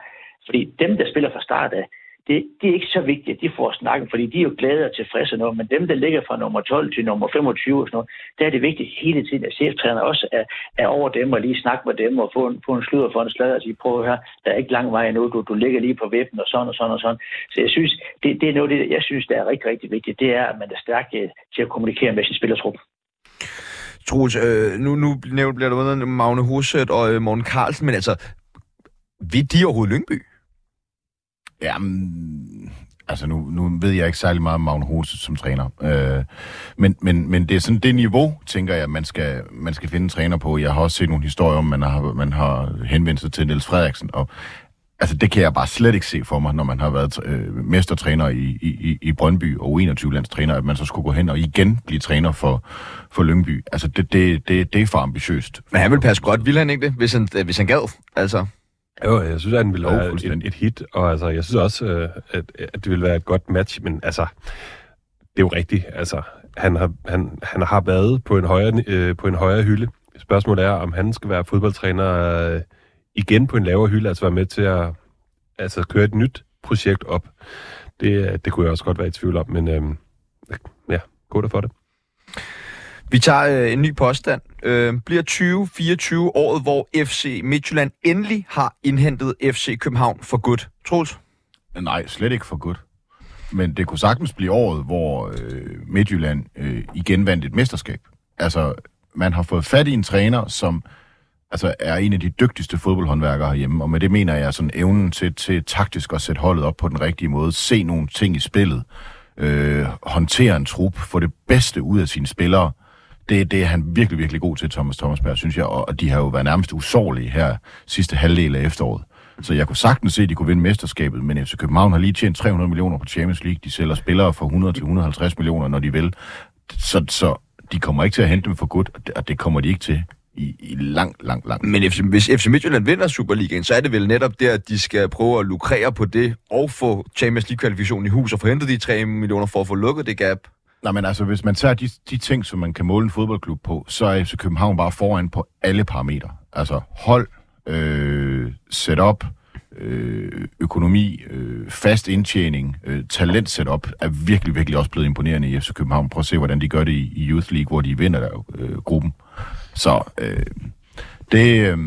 Fordi dem, der spiller fra start af, det, det er ikke så vigtigt, at de får snakken, fordi de er jo glade og tilfredse og noget, men dem, der ligger fra nummer 12 til nummer 25 og sådan noget, der er det vigtigt hele tiden, at cheftræner også er, er over dem og lige snakke med dem og få en, få en sludder for en slag og sige, prøv her, der er ikke lang vej endnu, du, du ligger lige på vippen og sådan og sådan og sådan. Så jeg synes, det, det er noget, det, jeg synes, der er rigtig, rigtig vigtigt, det er, at man er stærk øh, til at kommunikere med sin spillertrup. Troels, øh, nu, nu nævnt bliver der Magne Huset og øh, Morten Carlsen, men altså, vil de overhovedet Lyngby? Jamen, mm, altså nu, nu ved jeg ikke særlig meget om Magne Hose som træner. Øh, men, men, men det er sådan det niveau, tænker jeg, man skal, man skal finde en træner på. Jeg har også set nogle historier om, man har, man har henvendt sig til Niels Frederiksen, og altså det kan jeg bare slet ikke se for mig, når man har været øh, mestertræner i, i, i Brøndby og 21 landstræner, at man så skulle gå hen og igen blive træner for, for Lyngby. Altså det, det, det, det er for ambitiøst. Men han vil passe godt, vil han ikke det, hvis han, hvis han gad? Altså, jo, jeg synes, at han ville være et, et hit, og altså, jeg synes også, øh, at, at det ville være et godt match, men altså, det er jo rigtigt. Altså, han har, han, han har været på en, højere, øh, på en højere hylde. Spørgsmålet er, om han skal være fodboldtræner øh, igen på en lavere hylde, altså være med til at altså, køre et nyt projekt op. Det, det kunne jeg også godt være i tvivl om, men øh, ja, gå der for det vi tager øh, en ny påstand. Øh, bliver 2024 året, hvor FC Midtjylland endelig har indhentet FC København for godt? Troels? Nej, slet ikke for godt. Men det kunne sagtens blive året, hvor øh, Midtjylland øh, igen vandt et mesterskab. Altså, man har fået fat i en træner, som altså, er en af de dygtigste fodboldhåndværkere herhjemme, og med det mener jeg sådan evnen til, til taktisk at sætte holdet op på den rigtige måde, se nogle ting i spillet, øh, håndtere en trup, få det bedste ud af sine spillere. Det, det er han virkelig, virkelig god til, Thomas Thomasberg, synes jeg, og de har jo været nærmest usårlige her sidste halvdel af efteråret. Så jeg kunne sagtens se, at de kunne vinde mesterskabet, men FC København har lige tjent 300 millioner på Champions League. De sælger spillere for 100 til 150 millioner, når de vil. Så, så de kommer ikke til at hente dem for godt, og det- kommer de ikke til i, i lang, lang, lang. Men FC, hvis FC Midtjylland vinder Superligaen, så er det vel netop der, at de skal prøve at lukrere på det og få Champions League-kvalifikationen i hus og få hentet de 3 millioner for at få lukket det gap. Nej, men altså, hvis man tager de, de ting, som man kan måle en fodboldklub på, så er FC København bare foran på alle parametre. Altså hold, øh, setup, øh, økonomi, øh, fast indtjening, øh, talent setup er virkelig, virkelig også blevet imponerende i FC København. Prøv at se, hvordan de gør det i, i Youth League, hvor de vinder der, øh, gruppen. Så øh, det, øh,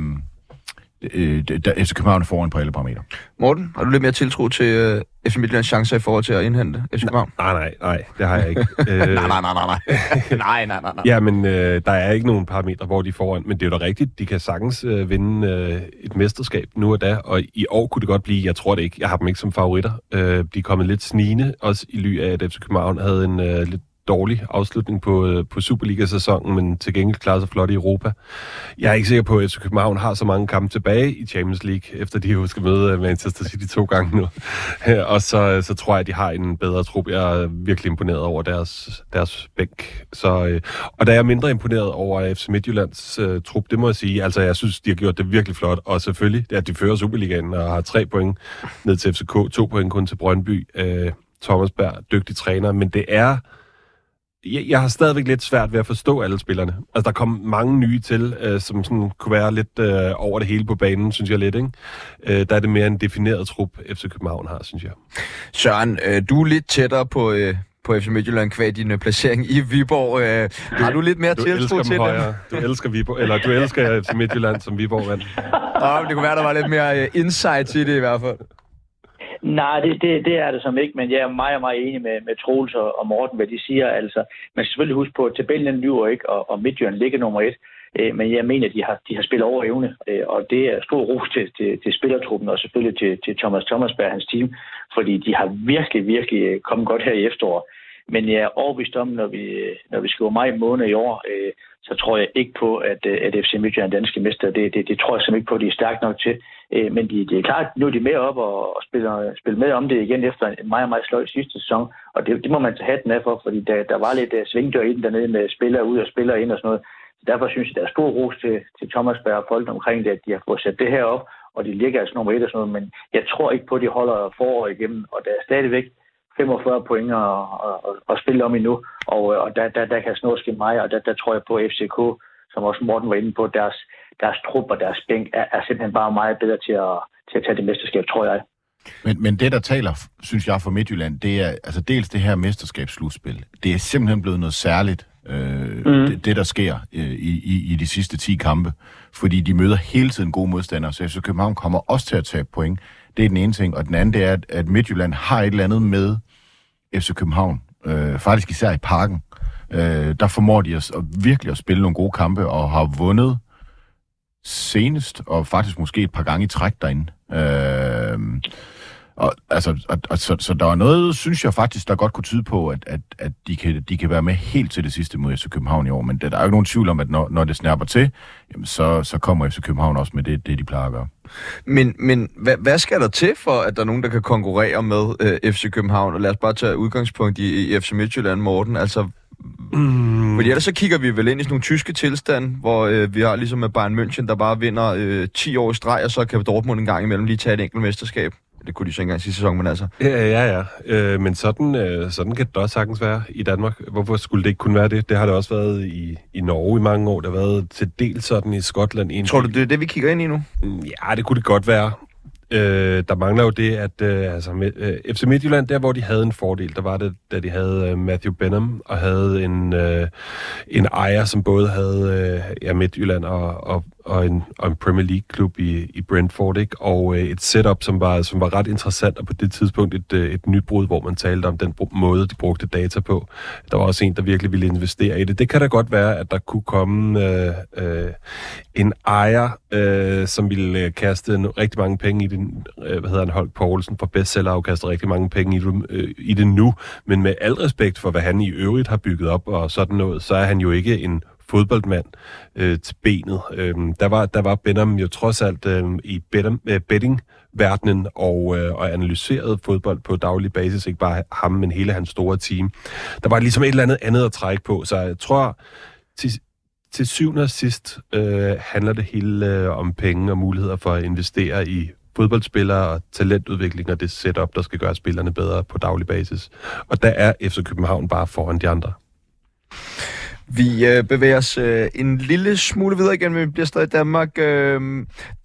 øh, der, FC København er foran på alle parametre. Morten, har du lidt mere tiltro til øh, FC Midtjyllands chancer i forhold til at indhente FC København? Nej, nej, nej, det har jeg ikke. [LAUGHS] øh, Nej, nej, nej, nej, nej. [LAUGHS] nej, nej, nej, nej. Ja, men øh, der er ikke nogen parametre, hvor de er foran, men det er jo da rigtigt, de kan sagtens øh, vinde øh, et mesterskab nu og da, og i år kunne det godt blive, jeg tror det ikke, jeg har dem ikke som favoritter. Øh, de er kommet lidt snigende, også i ly af, at FC København havde en øh, lidt dårlig afslutning på, øh, på Superliga-sæsonen, men til gengæld klarer sig flot i Europa. Jeg er ikke sikker på, at FC København har så mange kampe tilbage i Champions League, efter de jo skal møde øh, Manchester City to gange nu. [LAUGHS] og så, øh, så tror jeg, at de har en bedre trup. Jeg er virkelig imponeret over deres, deres bænk. Så, øh, og der er jeg mindre imponeret over FC Midtjyllands øh, trup, det må jeg sige. Altså, jeg synes, de har gjort det virkelig flot. Og selvfølgelig, at de fører Superligaen og har tre point ned til FCK, to point kun til Brøndby. Øh, Thomas Berg, dygtig træner, men det er jeg, jeg har stadigvæk lidt svært ved at forstå alle spillerne. Altså, der kom mange nye til, øh, som sådan kunne være lidt øh, over det hele på banen, synes jeg lidt, ikke? Øh, der er det mere en defineret trup, FC København har, synes jeg. Søren, øh, du er lidt tættere på, øh, på FC Midtjylland kvad din øh, placering i Viborg. Øh, har du lidt mere tiltro til dem det? højere. Du elsker Viborg, eller du elsker FC Midtjylland som Viborg vandt. Oh, det kunne være, der var lidt mere øh, insight til det i hvert fald. Nej, det, det, det er det som ikke, men jeg er meget, meget enig med, med Troels og, og Morten, hvad de siger. Altså, man skal selvfølgelig huske på, at tabellen lyver ikke, og, og Midtjylland ligger nummer et. Øh, men jeg mener, at de har, de har spillet over evne, øh, og det er stor ros til, til, til spillertruppen, og selvfølgelig til, til Thomas Thomasberg og hans team, fordi de har virkelig, virkelig øh, kommet godt her i efteråret. Men jeg er overbevist om, når vi, øh, når vi skriver maj måned i år, øh, så tror jeg ikke på, at, øh, at FC Midtjylland er danske mester. Det, det, det tror jeg simpelthen ikke på, at de er stærkt nok til. Men men de, det er klart, nu er de med op og, og spiller, spiller med om det igen efter en meget, meget sløj sidste sæson. Og det, det må man tage hatten af for, fordi der, der var lidt uh, svingdør i den dernede med spillere ud og spillere ind og sådan noget. Så derfor synes jeg, der er stor ros til, til Thomas Berg og folk omkring det, at de har fået sat det her op, og de ligger altså nummer et og sådan noget. Men jeg tror ikke på, at de holder forår igennem, og der er stadigvæk 45 point at, at, at spille om endnu, og, og der, der, der kan snå ske mig, og der, der tror jeg på FCK, som også Morten var inde på, deres, deres trup og deres bænk er, er simpelthen bare meget bedre til at, til at tage det mesterskab, tror jeg. Men, men det, der taler, synes jeg, for Midtjylland, det er altså dels det her mesterskabsslutspil. Det er simpelthen blevet noget særligt, øh, mm. det, det, der sker øh, i, i, i de sidste 10 kampe. Fordi de møder hele tiden gode modstandere, så FC København kommer også til at tage point. Det er den ene ting. Og den anden, det er, at, at Midtjylland har et eller andet med FC København. Øh, faktisk især i parken. Øh, der formår de at, at virkelig at spille nogle gode kampe, og har vundet senest, og faktisk måske et par gange i træk derinde. Øh, og, altså, og, og, så, så der er noget, synes jeg faktisk, der godt kunne tyde på, at, at, at de, kan, de kan være med helt til det sidste mod FC København i år. Men det, der er jo ikke nogen tvivl om, at når, når det snapper til, jamen så, så kommer FC København også med det, det de plejer at gøre. Men, men hvad, hvad skal der til for, at der er nogen, der kan konkurrere med øh, FC København? Og lad os bare tage udgangspunkt i, i FC Midtjylland, Morten. Altså, mm. Fordi ellers så kigger vi vel ind i sådan nogle tyske tilstand, hvor øh, vi har ligesom med Bayern München, der bare vinder øh, 10 år i streg, og så kan Dortmund en gang imellem lige tage et enkelt mesterskab. Det kunne de så ikke engang sidste sæson, men altså... Ja, ja, ja. Øh, men sådan, øh, sådan kan det også sagtens være i Danmark. Hvorfor skulle det ikke kunne være det? Det har det også været i, i Norge i mange år. Det har været til del sådan i Skotland. En Tror du, det er det, vi kigger ind i nu? Ja, det kunne det godt være. Øh, der mangler jo det, at øh, altså, med, øh, FC Midtjylland, der hvor de havde en fordel, der var det, da de havde øh, Matthew Benham, og havde en, øh, en ejer, som både havde øh, ja, Midtjylland og, og, og, en, og en Premier League-klub i, i Brentford, ikke? og øh, et setup, som var, som var ret interessant, og på det tidspunkt et, øh, et nybrud, hvor man talte om den måde, de brugte data på. Der var også en, der virkelig ville investere i det. Det kan da godt være, at der kunne komme øh, øh, en ejer, øh, som ville øh, kaste en, rigtig mange penge i den, øh, hvad hedder han, Holk Poulsen fra bestseller, og kaste rigtig mange penge i det, øh, i det nu. Men med al respekt for, hvad han i øvrigt har bygget op og sådan noget, så er han jo ikke en fodboldmand øh, til benet. Øh, der, var, der var Benham jo trods alt øh, i Benham, øh, betting-verdenen og, øh, og analyserede fodbold på daglig basis, ikke bare ham, men hele hans store team. Der var ligesom et eller andet andet at trække på, så jeg tror, til, til syvende og sidst øh, handler det hele øh, om penge og muligheder for at investere i fodboldspillere og talentudvikling og det setup, der skal gøre spillerne bedre på daglig basis. Og der er FC København bare foran de andre. Vi øh, bevæger os øh, en lille smule videre igen, men vi bliver stadig i Danmark. Øh,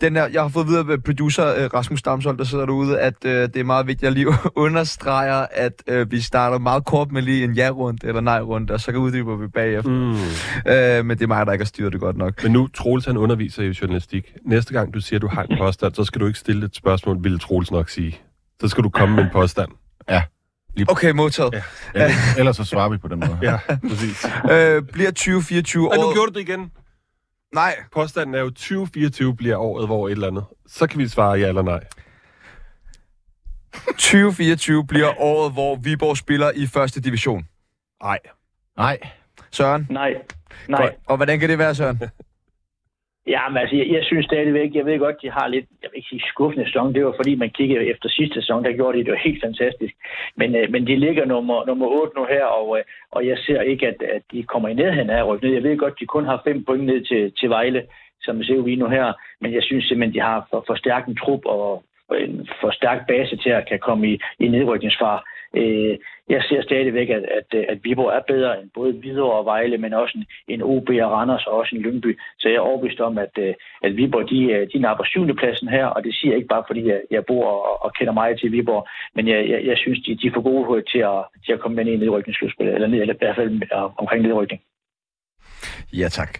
den her, jeg har fået videre af producer øh, Rasmus Damshold, der sidder derude, at øh, det er meget vigtigt, at jeg lige [LAUGHS] understreger, at øh, vi starter meget kort med lige en ja-runde eller nej-runde, og så kan uddyber vi bagefter. Mm. Øh, men det er mig, der ikke har styret det godt nok. Men nu, Troels han underviser i journalistik. Næste gang du siger, at du har en påstand, så skal du ikke stille et spørgsmål, ville Troels nok sige. Så skal du komme med en påstand. Ja. Okay, modtaget. Ja. Ellers, ellers så svarer vi på den måde. Ja, [LAUGHS] præcis. Øh, bliver 2024 Og nu året... gjorde du det igen. Nej, Påstanden er jo, 2024 bliver året, hvor et eller andet. Så kan vi svare ja eller nej. 2024 bliver året, hvor Viborg spiller i første division. Nej. Nej. Søren? Nej. Nej. Godt. Og hvordan kan det være, Søren? [LAUGHS] Ja, men altså, jeg, jeg synes stadigvæk, jeg ved godt, de har lidt, jeg vil ikke sige skuffende sæson, det var fordi, man kiggede efter sidste sæson, der gjorde de det jo helt fantastisk. Men, øh, men de ligger nummer, nummer 8 nu her, og, øh, og jeg ser ikke, at, at de kommer i nærheden af at ned. Jeg ved godt, de kun har fem point ned til, til Vejle, som vi ser lige nu her, men jeg synes simpelthen, de har for, for stærk en trup og og en for stærk base til at kan komme i, i nedrykningsfar. Øh, jeg ser stadigvæk, at, at, at Viborg er bedre end både Hvidovre og Vejle, men også en, en OB og Randers og også en Lyngby. Så jeg er overbevist om, at, øh, at Viborg de, øh, de napper syvende pladsen her, og det siger jeg ikke bare, fordi jeg, jeg bor og, og kender mig til Viborg, men jeg, jeg, jeg synes, de, de er for gode til at, til at komme med i nedrykningsslutspillet, eller, ned, eller i hvert fald øh, omkring nedrykning. Ja, tak.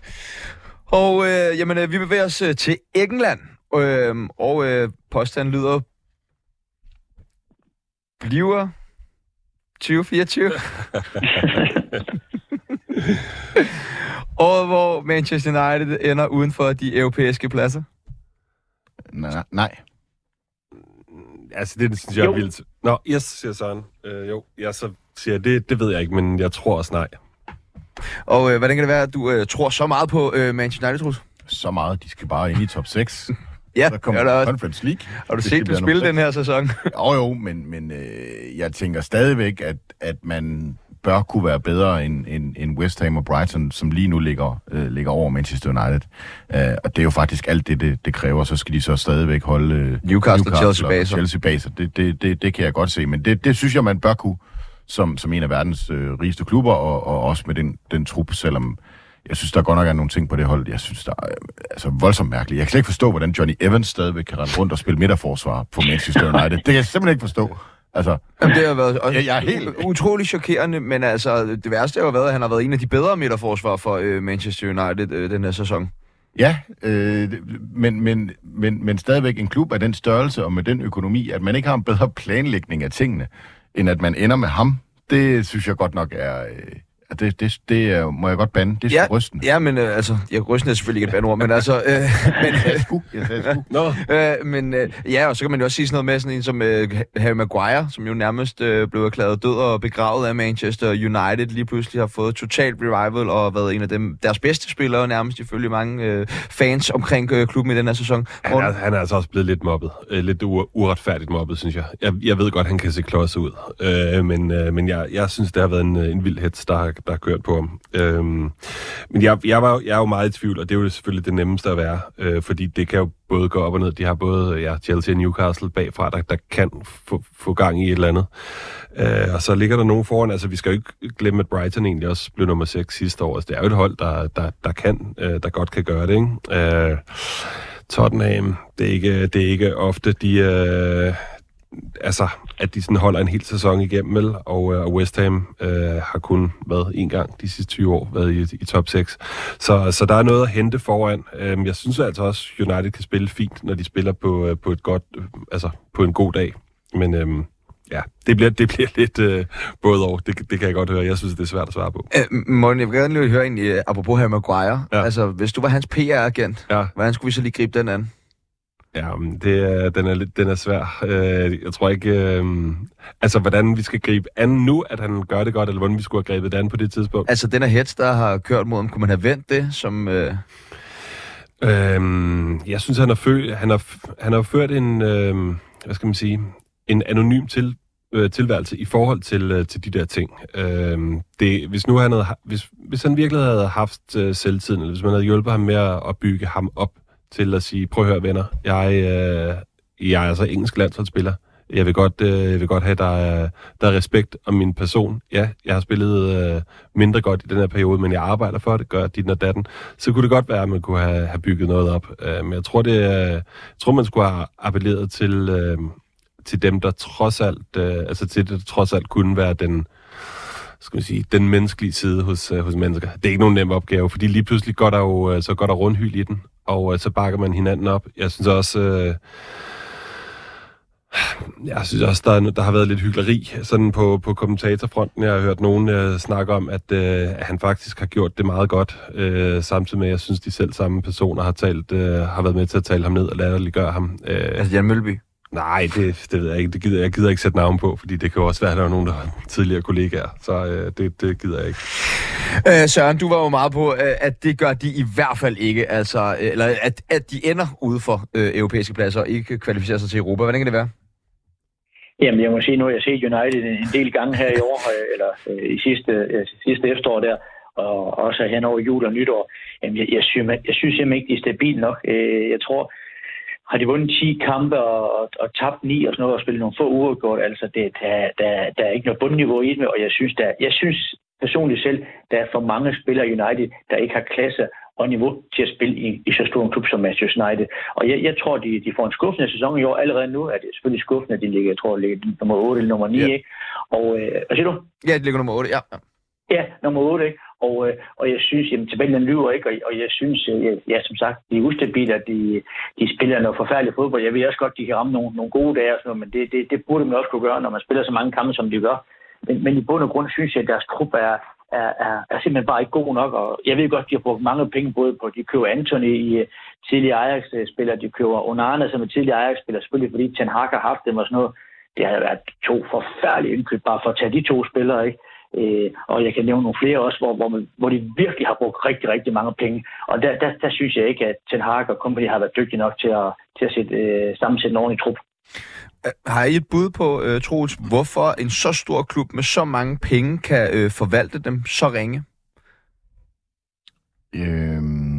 Og øh, jamen, øh, vi bevæger os øh, til England, øh, og øh, påstanden lyder... Bliver 2024? Året, hvor Manchester United ender uden for de europæiske pladser? Nej. nej. Altså, det synes jeg er Jo. vildt. Nå, yes, siger Søren. Øh, jo, jeg så siger, det, det ved jeg ikke, men jeg tror også nej. Og øh, hvordan kan det være, at du øh, tror så meget på øh, Manchester United, Troels? Så meget. De skal bare ind i top 6. Ja, Så kommer er der. Conference League. Har du set de dem spille den her sæson? [LAUGHS] Jo, jo, men, men øh, jeg tænker stadigvæk, at, at man bør kunne være bedre end, end, end West Ham og Brighton, som lige nu ligger, øh, ligger over Manchester United. Øh, og det er jo faktisk alt det, det, det kræver. Så skal de så stadigvæk holde øh, Newcastle og Chelsea baser. Chelsea baser. Det, det, det, det kan jeg godt se, men det, det synes jeg, man bør kunne som, som en af verdens øh, rigeste klubber, og, og også med den, den trup, selvom jeg synes, der godt nok er nogle ting på det hold, jeg synes, der er øh, altså, voldsomt mærkeligt. Jeg kan slet ikke forstå, hvordan Johnny Evans stadigvæk kan rende rundt og spille midterforsvar på Manchester United. Det kan jeg simpelthen ikke forstå. Altså, Jamen, det har været også Ja, jeg er helt- utrolig chokerende, men altså, det værste har jo været, at han har været en af de bedre midterforsvar for øh, Manchester United øh, den her sæson. Ja, øh, men, men, men, men stadigvæk en klub af den størrelse og med den økonomi, at man ikke har en bedre planlægning af tingene, end at man ender med ham, det synes jeg godt nok er... Øh, det, det, det må jeg godt bande. Det er Ja, ja, rystende. ja, men øh, altså, jeg rystende er selvfølgelig ikke et bandord, men altså, øh, [LAUGHS] men, sgu. [LAUGHS] Nå, øh, men øh, ja, og så kan man jo også sige sådan noget med sådan en som øh, Harry Maguire, som jo nærmest øh, blev erklæret død og begravet af Manchester United, lige pludselig har fået totalt revival og været en af dem, deres bedste spillere nærmest ifølge mange øh, fans omkring øh, klubben i den her sæson. han er, han er altså også blevet lidt mobbet. Øh, lidt u- uretfærdigt mobbet, synes jeg. jeg. Jeg ved godt, han kan se klodset ud. Øh, men øh, men jeg, jeg synes, det har været en, øh, en vild hets, der har, der har kørt på ham. Øhm, men jeg, jeg, var, jeg er jo meget i tvivl, og det er jo selvfølgelig det nemmeste at være. Øh, fordi det kan jo både gå op og ned. De har både ja, Chelsea og Newcastle bagfra, der, der kan få, få gang i et eller andet. Øh, og så ligger der nogen foran. Altså, vi skal jo ikke glemme, at Brighton egentlig også blev nummer 6 sidste år. Altså, det er jo et hold, der, der, der kan, øh, der godt kan gøre det, ikke? Øh, Tottenham, det er ikke, det er ikke ofte, de, øh, altså, at de sådan holder en hel sæson igennem, vel? Og, øh, og West Ham øh, har kun været en gang de sidste 20 år været i, i top 6. Så, så der er noget at hente foran. Øh, jeg synes altså også, United kan spille fint, når de spiller på, øh, på et godt, øh, altså på en god dag. Men øh, ja, det bliver, det bliver lidt øh, både og. Det, det kan jeg godt høre. Jeg synes, det er svært at svare på. Øh, Morten, jeg vil gerne lige høre en, øh, apropos Harry Maguire. Ja. Ja. Altså, hvis du var hans PR-agent, Ja. hvordan skulle vi så lige gribe den an? Ja, men det er, den, er lidt, den er svær. Øh, jeg tror ikke... Øh, altså, hvordan vi skal gribe an nu, at han gør det godt, eller hvordan vi skulle have grebet det an på det tidspunkt. Altså, den her hets, der har kørt mod ham, kunne man have vendt det som... Øh, Øhm, jeg synes, han har, fø, han har, han har ført en, øhm, hvad skal man sige, en anonym til, øh, tilværelse i forhold til, øh, til de der ting. Øhm, det, hvis nu han havde, ha- hvis, hvis han virkelig havde haft øh, selvtiden, eller hvis man havde hjulpet ham med at, at bygge ham op til at sige, prøv at høre venner, jeg, øh, jeg er altså engelsk landsholdsspiller, Jeg vil godt, øh, jeg vil godt have, der er, der er respekt om min person. Ja, jeg har spillet øh, mindre godt i den her periode, men jeg arbejder for det, gør dit og datten. Så kunne det godt være, at man kunne have, have bygget noget op. Øh, men jeg tror, det, øh, jeg tror, man skulle have appelleret til, øh, til dem, der trods alt, øh, altså til det, der trods alt kunne være den, skal man sige, den menneskelige side hos, øh, hos mennesker. Det er ikke nogen nem opgave, fordi lige pludselig går der jo øh, så går der rundhyl i den, og øh, så bakker man hinanden op. Jeg synes også, øh, jeg synes også, der, der har været lidt hyggeleri sådan på, på kommentatorfronten. Jeg har hørt nogen øh, snakke om, at, øh, han faktisk har gjort det meget godt, øh, samtidig med, at jeg synes, de selv samme personer har, talt, øh, har været med til at tale ham ned og latterliggøre ham. Øh, altså Jan Mølby? Nej, det, det ved jeg ikke. Det gider, jeg gider ikke sætte navn på, fordi det kan jo også være, at der er nogen, der har tidligere kollegaer. Så øh, det, det gider jeg ikke. Øh, Søren, du var jo meget på, øh, at det gør de i hvert fald ikke. Altså, øh, eller at, at de ender ude for øh, europæiske pladser og ikke kvalificerer sig til Europa. Hvordan kan det være? Jamen, jeg må sige nu, at jeg har set United en del gange her i år, øh, eller øh, i sidste, øh, sidste efterår der, og også hen over jul og nytår. Jamen, jeg, jeg, synes, jeg synes simpelthen ikke, de er stabile nok. Øh, jeg tror, har de vundet 10 kampe og, og, og tabt 9 og sådan noget, og spillet nogle få uger godt. Altså, det, der, der, der er ikke noget bundniveau i det, og jeg synes, der, jeg synes personligt selv, der er for mange spillere i United, der ikke har klasse og niveau til at spille i, i så stor en klub som Manchester United. Og jeg, jeg tror, de, de får en skuffende sæson i år. Allerede nu er det selvfølgelig skuffende, at de ligger, jeg tror, ligger nummer 8 eller nummer 9, ja. ikke? Og, øh, hvad siger du? Ja, det ligger nummer 8, ja. Ja, nummer 8, ikke? Og, øh, og jeg synes, jamen tabellen lyver ikke, og, og jeg synes, øh, ja, som sagt, de er ustabile, at de, de spiller noget forfærdeligt fodbold. Jeg ved også godt, de kan ramme nogle, nogle gode dage og sådan noget, men det, det, det burde man også kunne gøre, når man spiller så mange kampe, som de gør. Men, men i bund og grund synes jeg, at deres trup er, er, er, er simpelthen bare ikke god nok, og jeg ved godt, de har brugt mange penge både på, de køber Anthony i tidligere Ajax-spiller, de køber Onana som er tidligere Ajax-spiller, selvfølgelig fordi Ten Hag har haft dem og sådan noget. Det har været to forfærdelige indkøb bare for at tage de to spillere, ikke? Øh, og jeg kan nævne nogle flere også, hvor, hvor, man, hvor de virkelig har brugt rigtig, rigtig mange penge. Og der, der, der synes jeg ikke, at Ten Hag og company har været dygtige nok til at, til at sætte, øh, sammensætte en ordentlig trup. Har I et bud på, uh, Troels, hvorfor en så stor klub med så mange penge kan uh, forvalte dem så ringe? Øhm,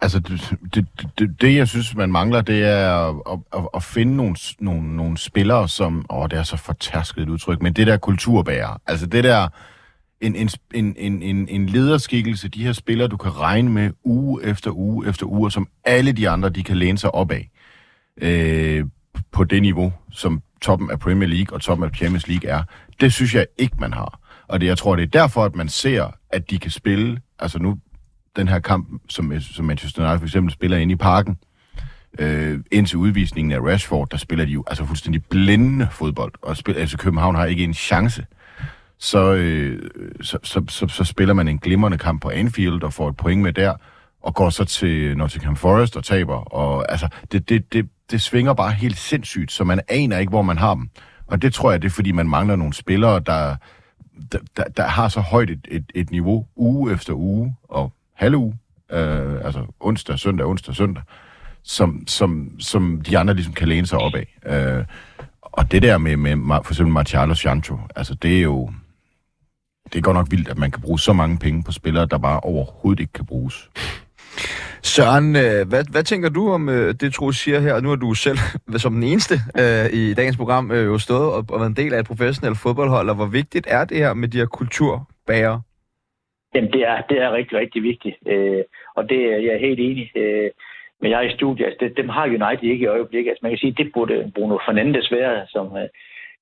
altså, det, det, det, det, jeg synes, man mangler, det er at, at, at finde nogle, nogle, nogle spillere, som... Åh, det er så fortærsket et udtryk, men det der kulturbærer. Altså, det der... En, en, en, en, en, lederskikkelse, de her spillere, du kan regne med uge efter uge efter uge, som alle de andre, de kan læne sig op af øh, på det niveau, som toppen af Premier League og toppen af Champions League er. Det synes jeg ikke, man har. Og det, jeg tror, det er derfor, at man ser, at de kan spille, altså nu, den her kamp, som, som Manchester United for eksempel spiller inde i parken, øh, indtil udvisningen af Rashford, der spiller de jo altså fuldstændig blændende fodbold, og spil, altså København har ikke en chance. Så, øh, så, så, så, så spiller man en glimrende kamp på Anfield og får et point med der, og går så til Nottingham Forest og taber. Og altså, det, det, det, det svinger bare helt sindssygt, så man aner ikke, hvor man har dem. Og det tror jeg, det er, fordi man mangler nogle spillere, der, der, der, der har så højt et, et, et niveau uge efter uge og halve uge, øh, altså onsdag, søndag, onsdag, søndag, som, som, som de andre ligesom kan læne sig op af. Øh, og det der med, med for eksempel Marcialo Sancho, altså det er jo, det er godt nok vildt, at man kan bruge så mange penge på spillere, der bare overhovedet ikke kan bruges. Søren, øh, hvad, hvad tænker du om øh, det, Troels siger her? Nu har du selv [LAUGHS] som den eneste øh, i dagens program øh, jo stået og, og været en del af et professionelt fodboldhold, og hvor vigtigt er det her med de her kulturbærer? Jamen, det er, det er rigtig, rigtig vigtigt, øh, og det er jeg er helt enig øh, men jer i studiet. Altså, det, dem har United ikke i øjeblikket. Altså, man kan sige, det burde Bruno Fernandes være, som, øh,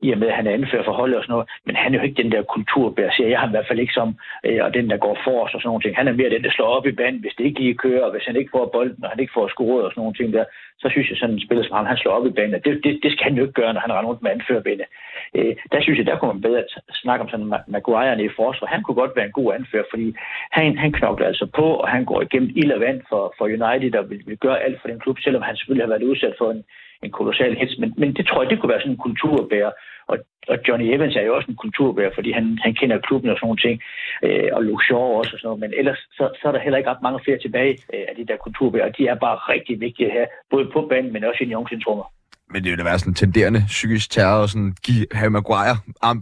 i og med, at han er anfører for holdet og sådan noget. Men han er jo ikke den der kulturbær, siger jeg ham i hvert fald ikke som, øh, og den, der går for os og sådan nogle ting. Han er mere den, der slår op i banen, hvis det ikke lige kører, og hvis han ikke får bolden, og han ikke får scoret og sådan nogle ting der, så synes jeg sådan en spiller som ham, han slår op i banen. Det, det, det skal han jo ikke gøre, når han render rundt med anførerbinde. Øh, der synes jeg, der kunne man bedre snakke om sådan Maguire i forsvar. Han kunne godt være en god anfører, fordi han, han knokler altså på, og han går igennem ild og vand for, for United, og vil, vil gøre alt for den klub, selvom han selvfølgelig har været udsat for en, en kolossal hits. Men, men det tror jeg, det kunne være sådan en kulturbærer. Og, og Johnny Evans er jo også en kulturbærer, fordi han, han kender klubben og sådan nogle ting. Øh, og Luke Shaw også og sådan noget. Men ellers så, så er der heller ikke ret mange flere tilbage øh, af de der kulturbærer. De er bare rigtig vigtige her, både på banen, men også i de men det vil da være sådan tenderende psykisk terror og sådan give Harry Maguire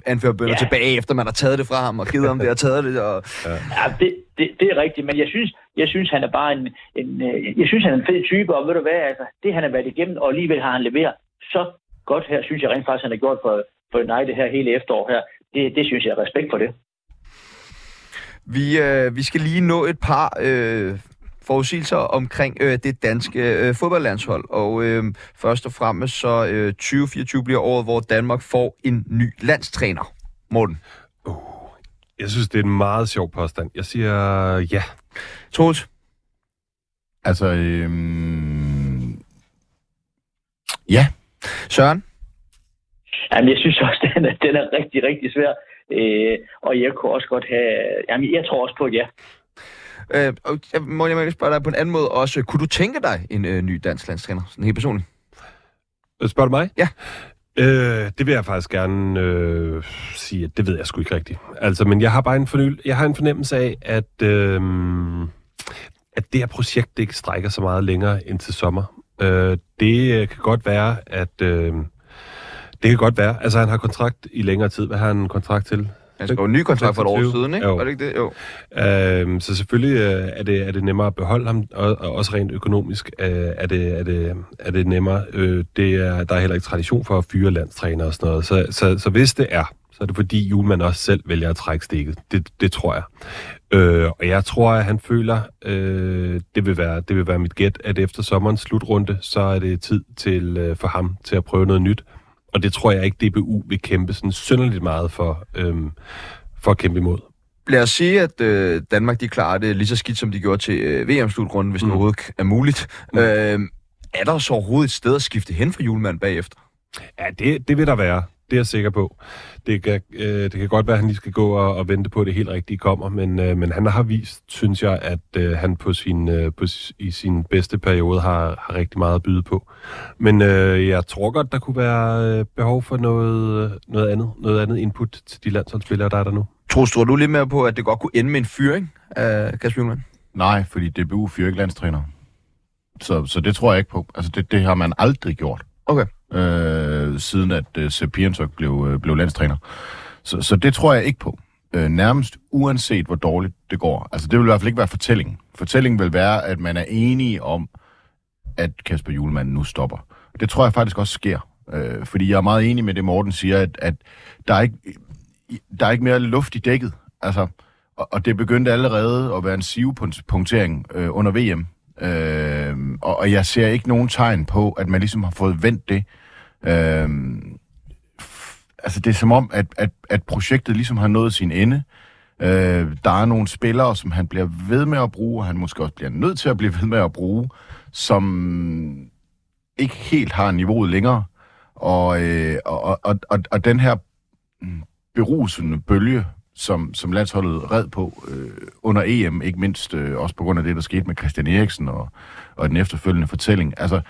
anførerbønder ja. tilbage, efter man har taget det fra ham og givet ham det og taget det. Og... Ja, ja det, det, det, er rigtigt, men jeg synes, jeg synes, han er bare en, en, øh, jeg synes, han er en fed type, og ved du hvad, altså, det han har været igennem, og alligevel har han leveret så godt her, synes jeg rent faktisk, han har gjort for, for United her hele efterår her. Det, det synes jeg er respekt for det. Vi, øh, vi skal lige nå et par øh, forudsigelser omkring øh, det danske øh, fodboldlandshold. Og øh, først og fremmest så øh, 2024 bliver året, hvor Danmark får en ny landstræner. Morten. Jeg synes, det er en meget sjov påstand. Jeg siger ja. Troels. Altså, øhm... ja. Søren. Jamen, jeg synes også, [LAUGHS] den er, den er rigtig, rigtig svær. Øh, og jeg kunne også godt have... Jamen, jeg tror også på et ja. Øh, og jeg må jeg spørge dig på en anden måde også. Kunne du tænke dig en øh, ny dansk landstræner, sådan helt personligt? Spørger du mig? Ja. Øh, det vil jeg faktisk gerne øh, sige, at det ved jeg sgu ikke rigtigt. Altså, men jeg har bare en, forny- jeg har en fornemmelse af, at, øh, at det her projekt det ikke strækker så meget længere end til sommer. Øh, det øh, kan godt være, at... Øh, det kan godt være. Altså, han har kontrakt i længere tid. Hvad har han en kontrakt til? Han skrev en ny kontrakt for et år 26. siden, ikke? Jo. Var det ikke det? Jo. Øhm, så selvfølgelig øh, er, det, er det nemmere at beholde ham, og, og også rent økonomisk øh, er, det, er, det, er det nemmere. Øh, det er, der er heller ikke tradition for at fyre landstræner og sådan noget. Så, så, så hvis det er, så er det fordi Julemand også selv vælger at trække stikket. Det, det tror jeg. Øh, og jeg tror, at han føler, øh, det, vil være, det vil være mit gæt, at efter sommerens slutrunde, så er det tid til øh, for ham til at prøve noget nyt. Og det tror jeg ikke, DBU vil kæmpe sådan synderligt meget for, øh, for at kæmpe imod. Lad os sige, at øh, Danmark de klarer det lige så skidt, som de gjorde til øh, VM-slutrunden, hvis mm. det overhovedet er muligt. Mm. Øh, er der så overhovedet et sted at skifte hen for julemand bagefter? Ja, det, det vil der være. Det er jeg sikker på. Det kan, øh, det kan godt være, at han lige skal gå og, og vente på, at det helt rigtige kommer, men, øh, men han har vist, synes jeg, at øh, han på sin, øh, på, s- i sin bedste periode har, har rigtig meget at byde på. Men øh, jeg tror godt, der kunne være øh, behov for noget, noget, andet, noget andet input til de landsholdsspillere, der er der nu. Troels, tror du lidt mere på, at det godt kunne ende med en fyring af Kasper Julemand? Nej, fordi DBU fyrer ikke landstræner. Så, så det tror jeg ikke på. Altså, det, det har man aldrig gjort. Okay øh, siden at øh, Sepp Pientok blev, øh, blev landstræner. Så, så det tror jeg ikke på. Øh, nærmest uanset hvor dårligt det går. Altså det vil i hvert fald ikke være fortællingen. Fortællingen vil være, at man er enige om, at Kasper Julemand nu stopper. Det tror jeg faktisk også sker. Øh, fordi jeg er meget enig med det, Morten siger, at, at der, er ikke, der er ikke mere luft i dækket. Altså, og, og det begyndte allerede at være en sivepunktering øh, under VM. Øh, Øhm, og, og jeg ser ikke nogen tegn på, at man ligesom har fået vendt det. Øh, altså det er som om, at, at, at projektet ligesom har nået sin ende. Øh, der er nogle spillere, som han bliver ved med at bruge, og han måske også bliver nødt til at blive [LAUGHS] ved med at bruge, som ikke helt har niveauet længere. Og, øh, og, og, og, og den her mm, berusende bølge, som, som landsholdet red på øh, under EM, ikke mindst øh, også på grund af det, der skete med Christian Eriksen og, og den efterfølgende fortælling. Altså,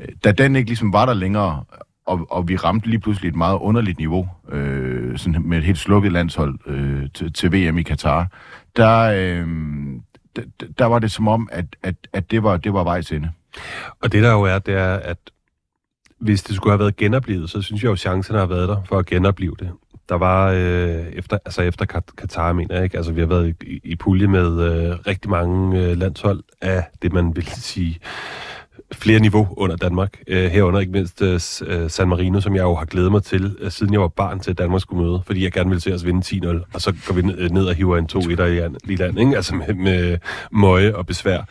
øh, da den ikke ligesom var der længere, og, og vi ramte lige pludselig et meget underligt niveau, øh, sådan med et helt slukket landshold øh, til, til VM i Katar, der, øh, der, der var det som om, at, at, at det, var, det var vejs ende. Og det der jo er, det er, at hvis det skulle have været genoplevet, så synes jeg jo, at chancerne har været der for at genopleve det. Der var øh, efter, altså efter Katar, mener jeg ikke, altså vi har været i, i pulje med øh, rigtig mange øh, landshold af det, man vil sige flere niveau under Danmark. Øh, herunder ikke mindst øh, øh, San Marino, som jeg jo har glædet mig til, øh, siden jeg var barn til, at Danmark skulle møde, fordi jeg gerne ville se os vinde 10-0, og så går vi ned, øh, og hiver en 2-1 i, an- i land, ikke? altså med, med møje og besvær.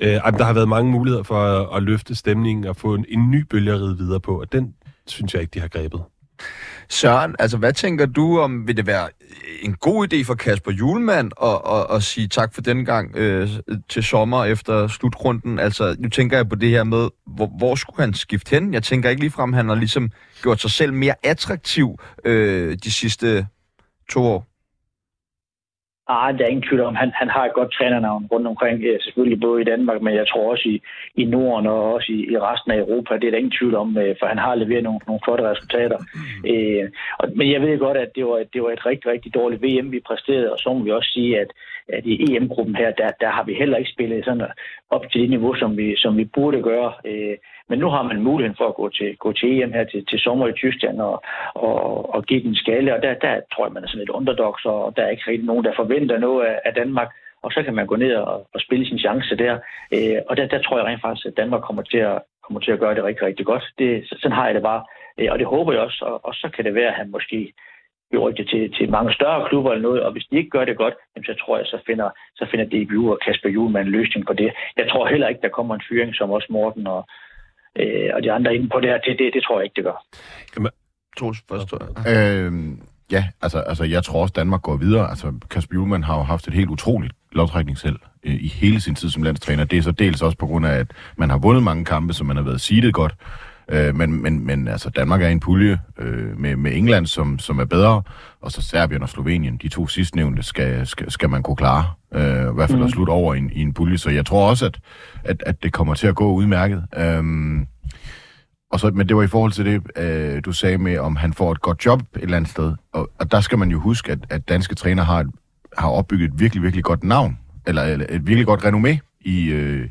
Øh, ej, der har været mange muligheder for at, at løfte stemningen og få en, en ny bølge at ride videre på, og den synes jeg ikke, de har grebet. Søren, altså hvad tænker du om, vil det være en god idé for Kasper Julemand at, at, at sige tak for den gang øh, til sommer efter slutrunden? Altså nu tænker jeg på det her med, hvor, hvor skulle han skifte hen? Jeg tænker ikke ligefrem, han har ligesom gjort sig selv mere attraktiv øh, de sidste to år. Ah, der er ingen tvivl om, han, han har et godt trænernavn rundt omkring, ja, selvfølgelig både i Danmark, men jeg tror også i, i Norden og også i, i resten af Europa. Det er der ingen tvivl om, øh, for han har leveret nogle, nogle flotte resultater. Øh, og, men jeg ved godt, at det var, det var et rigtig, rigtig dårligt VM, vi præsterede, og så må vi også sige, at, at i EM-gruppen her, der, der har vi heller ikke spillet sådan op til det niveau, som vi, som vi burde gøre. Øh, men nu har man muligheden for at gå til, gå til EM her til, til sommer i Tyskland og, og, og give den skalle. Og der, der tror jeg, man er sådan lidt underdogs, og der er ikke rigtig nogen, der forventer noget af, af Danmark. Og så kan man gå ned og, og spille sin chance der. Øh, og der, der tror jeg rent faktisk, at Danmark kommer til at, kommer til at gøre det rigtig, rigtig godt. Det, sådan har jeg det bare. Øh, og det håber jeg også. Og, og så kan det være, at han måske bliver rygtet til, til mange større klubber eller noget. Og hvis de ikke gør det godt, så tror jeg, så finder, så finder DBU og Kasper Juhlmann en løsning på det. Jeg tror heller ikke, der kommer en fyring, som også Morten og, øh, og de andre inde på det her. Det, det, det tror jeg ikke, det gør. Jamen, Troels, først, øh, Ja, altså, altså jeg tror også, Danmark går videre. Altså, Kasper Juhlmann har jo haft et helt utroligt lodtrækning selv øh, i hele sin tid som landstræner. Det er så dels også på grund af, at man har vundet mange kampe, så man har været sidet godt. Øh, men, men, men altså, Danmark er i en pulje øh, med, med England, som, som er bedre, og så Serbien og Slovenien. De to sidstnævnte skal, skal, skal man kunne klare. Øh, I hvert fald mm. at slutte over i en, i en pulje. Så jeg tror også, at, at, at det kommer til at gå udmærket. Øh, og så, men det var i forhold til det, øh, du sagde med, om han får et godt job et eller andet sted. Og, og der skal man jo huske, at, at danske træner har, et, har opbygget et virkelig, virkelig godt navn, eller, eller et virkelig godt renommé i, øh,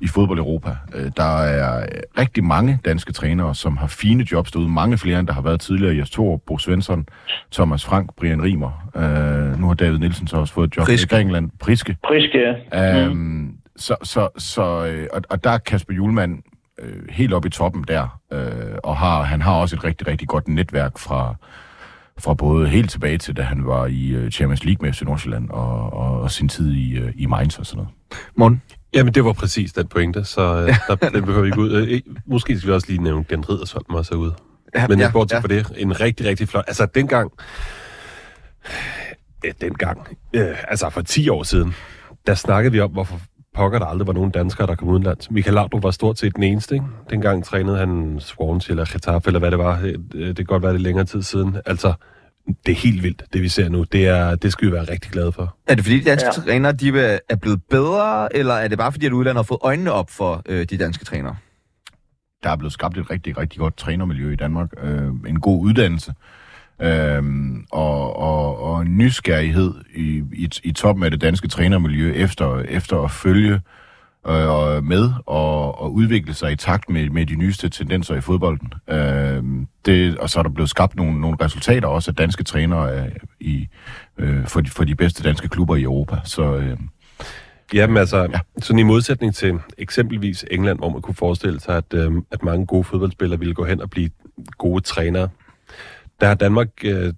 i fodbold Europa. Øh, der er rigtig mange danske trænere, som har fine jobs derude. Mange flere, end der har været tidligere. Jes Thor, Bo Svensson, Thomas Frank, Brian Rimer. Øh, nu har David Nielsen så også fået et job Priske. i Grækenland. Priske. Priske, ja. Øhm, mm. Så, så, så, øh, og, og der er Kasper Julemand øh, helt oppe i toppen der, øh, og har, han har også et rigtig, rigtig godt netværk fra, fra både helt tilbage til, da han var i uh, Champions League med FC Nordsjælland, og, og, og sin tid i, uh, i Mainz og sådan noget. Morten? Jamen, det var præcis den pointe, så uh, [LAUGHS] der, den behøver vi ikke ud. Måske skal vi også lige nævne den Riddersholm også herude. Ja, Men ja, går til ja. for det, en rigtig, rigtig flot... Altså, dengang... Øh, dengang... Øh, altså, for 10 år siden, der snakkede vi om, hvorfor pokker, der aldrig var nogen danskere, der kom udenlands. Michael Laudrup var stort set den eneste, ikke? Dengang trænede han Swansea eller Getafe, eller hvad det var. Det kan godt være det længere tid siden. Altså, det er helt vildt, det vi ser nu. Det, er, det skal vi være rigtig glade for. Er det fordi, de danske ja. trænere de er blevet bedre, eller er det bare fordi, at udlandet har fået øjnene op for øh, de danske trænere? Der er blevet skabt et rigtig, rigtig godt trænermiljø i Danmark. Øh, en god uddannelse øhm, og, og, og nysgerrighed i, i, i toppen af det danske trænermiljø efter, efter at følge øh, og med og, og udvikle sig i takt med, med de nyeste tendenser i fodbolden. Øhm, det, og så er der blevet skabt nogle, nogle resultater også af danske trænere øh, i, øh, for, de, for de bedste danske klubber i Europa. Så, øh, Jamen altså, ja. sådan i modsætning til eksempelvis England, hvor man kunne forestille sig, at, øh, at mange gode fodboldspillere ville gå hen og blive gode trænere, der har Danmark øh,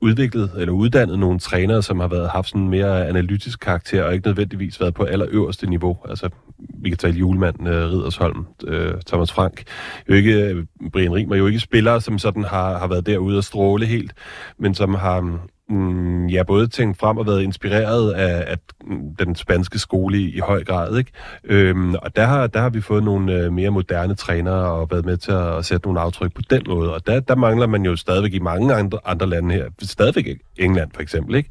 udviklet eller uddannet nogle trænere, som har været haft sådan en mere analytisk karakter, og ikke nødvendigvis været på allerøverste niveau. Altså, vi kan tale Julemand, øh, Ridersholm, øh, Thomas Frank. Jo ikke, øh, Brian Riemer, jo ikke spillere, som sådan har, har været derude og stråle helt, men som har mm, ja, både tænkt frem og været inspireret af, af den spanske skole i, i høj grad. Ikke? Øhm, og der har, der har vi fået nogle øh, mere moderne trænere og været med til at, at sætte nogle aftryk på den måde. Og der, der mangler man jo stadigvæk i mange andre, andre lande her. Stadigvæk England for eksempel. Ikke?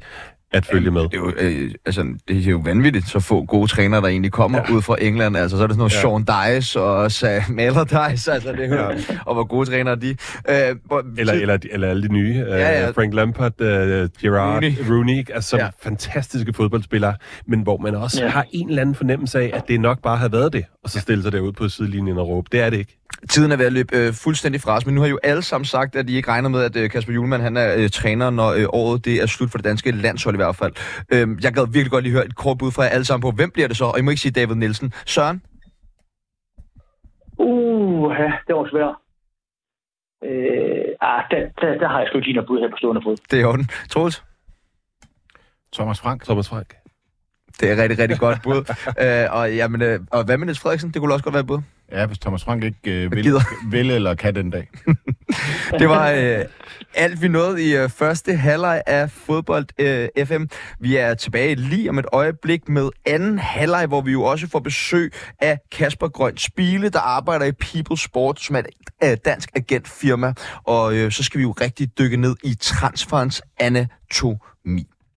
At følge med. Det er, jo, øh, altså, det er jo vanvittigt, så få gode trænere, der egentlig kommer ja. ud fra England. Altså, så er det sådan noget ja. Sean Dice og Sam [LAUGHS] Allardyce, altså det er ja. og hvor gode trænere de. Øh, hvor, eller, eller, eller alle de nye. Ja, ja. Uh, Frank Lampard, uh, Gerard, Rooney, Rooney altså ja. fantastiske fodboldspillere, men hvor man også ja. har en eller anden fornemmelse af, at det nok bare har været det, og så stille sig derud på sidelinjen og råbe. Det er det ikke. Tiden er ved at løbe øh, fuldstændig fra os, men nu har jo alle sammen sagt, at de ikke regner med, at øh, Kasper Julemand han er øh, træner, når øh, året det er slut for det danske landshold hvert fald. Øh, jeg gad virkelig godt lige høre et kort bud fra jer alle sammen på, hvem bliver det så? Og I må ikke sige David Nielsen. Søren? Uh, ja, det var svært. Øh, ah, der, der, der har jeg sgu ikke lige noget bud her på stående fod. Det er orden. Troels? Thomas Frank. Thomas Frank. Det er rigtig, rigtig godt bud. [LAUGHS] øh, og, jamen, øh, og hvad med Niels Frederiksen? Det kunne også godt være et bud. Ja, hvis Thomas Frank ikke øh, vil, vil eller kan den dag. [LAUGHS] det var øh, alt, vi nåede i øh, første halvleg af fodbold øh, FM. Vi er tilbage lige om et øjeblik med anden halvleg, hvor vi jo også får besøg af Kasper Grøn Spile, der arbejder i People Sport, som er et øh, dansk agentfirma. Og øh, så skal vi jo rigtig dykke ned i transferens anatomi.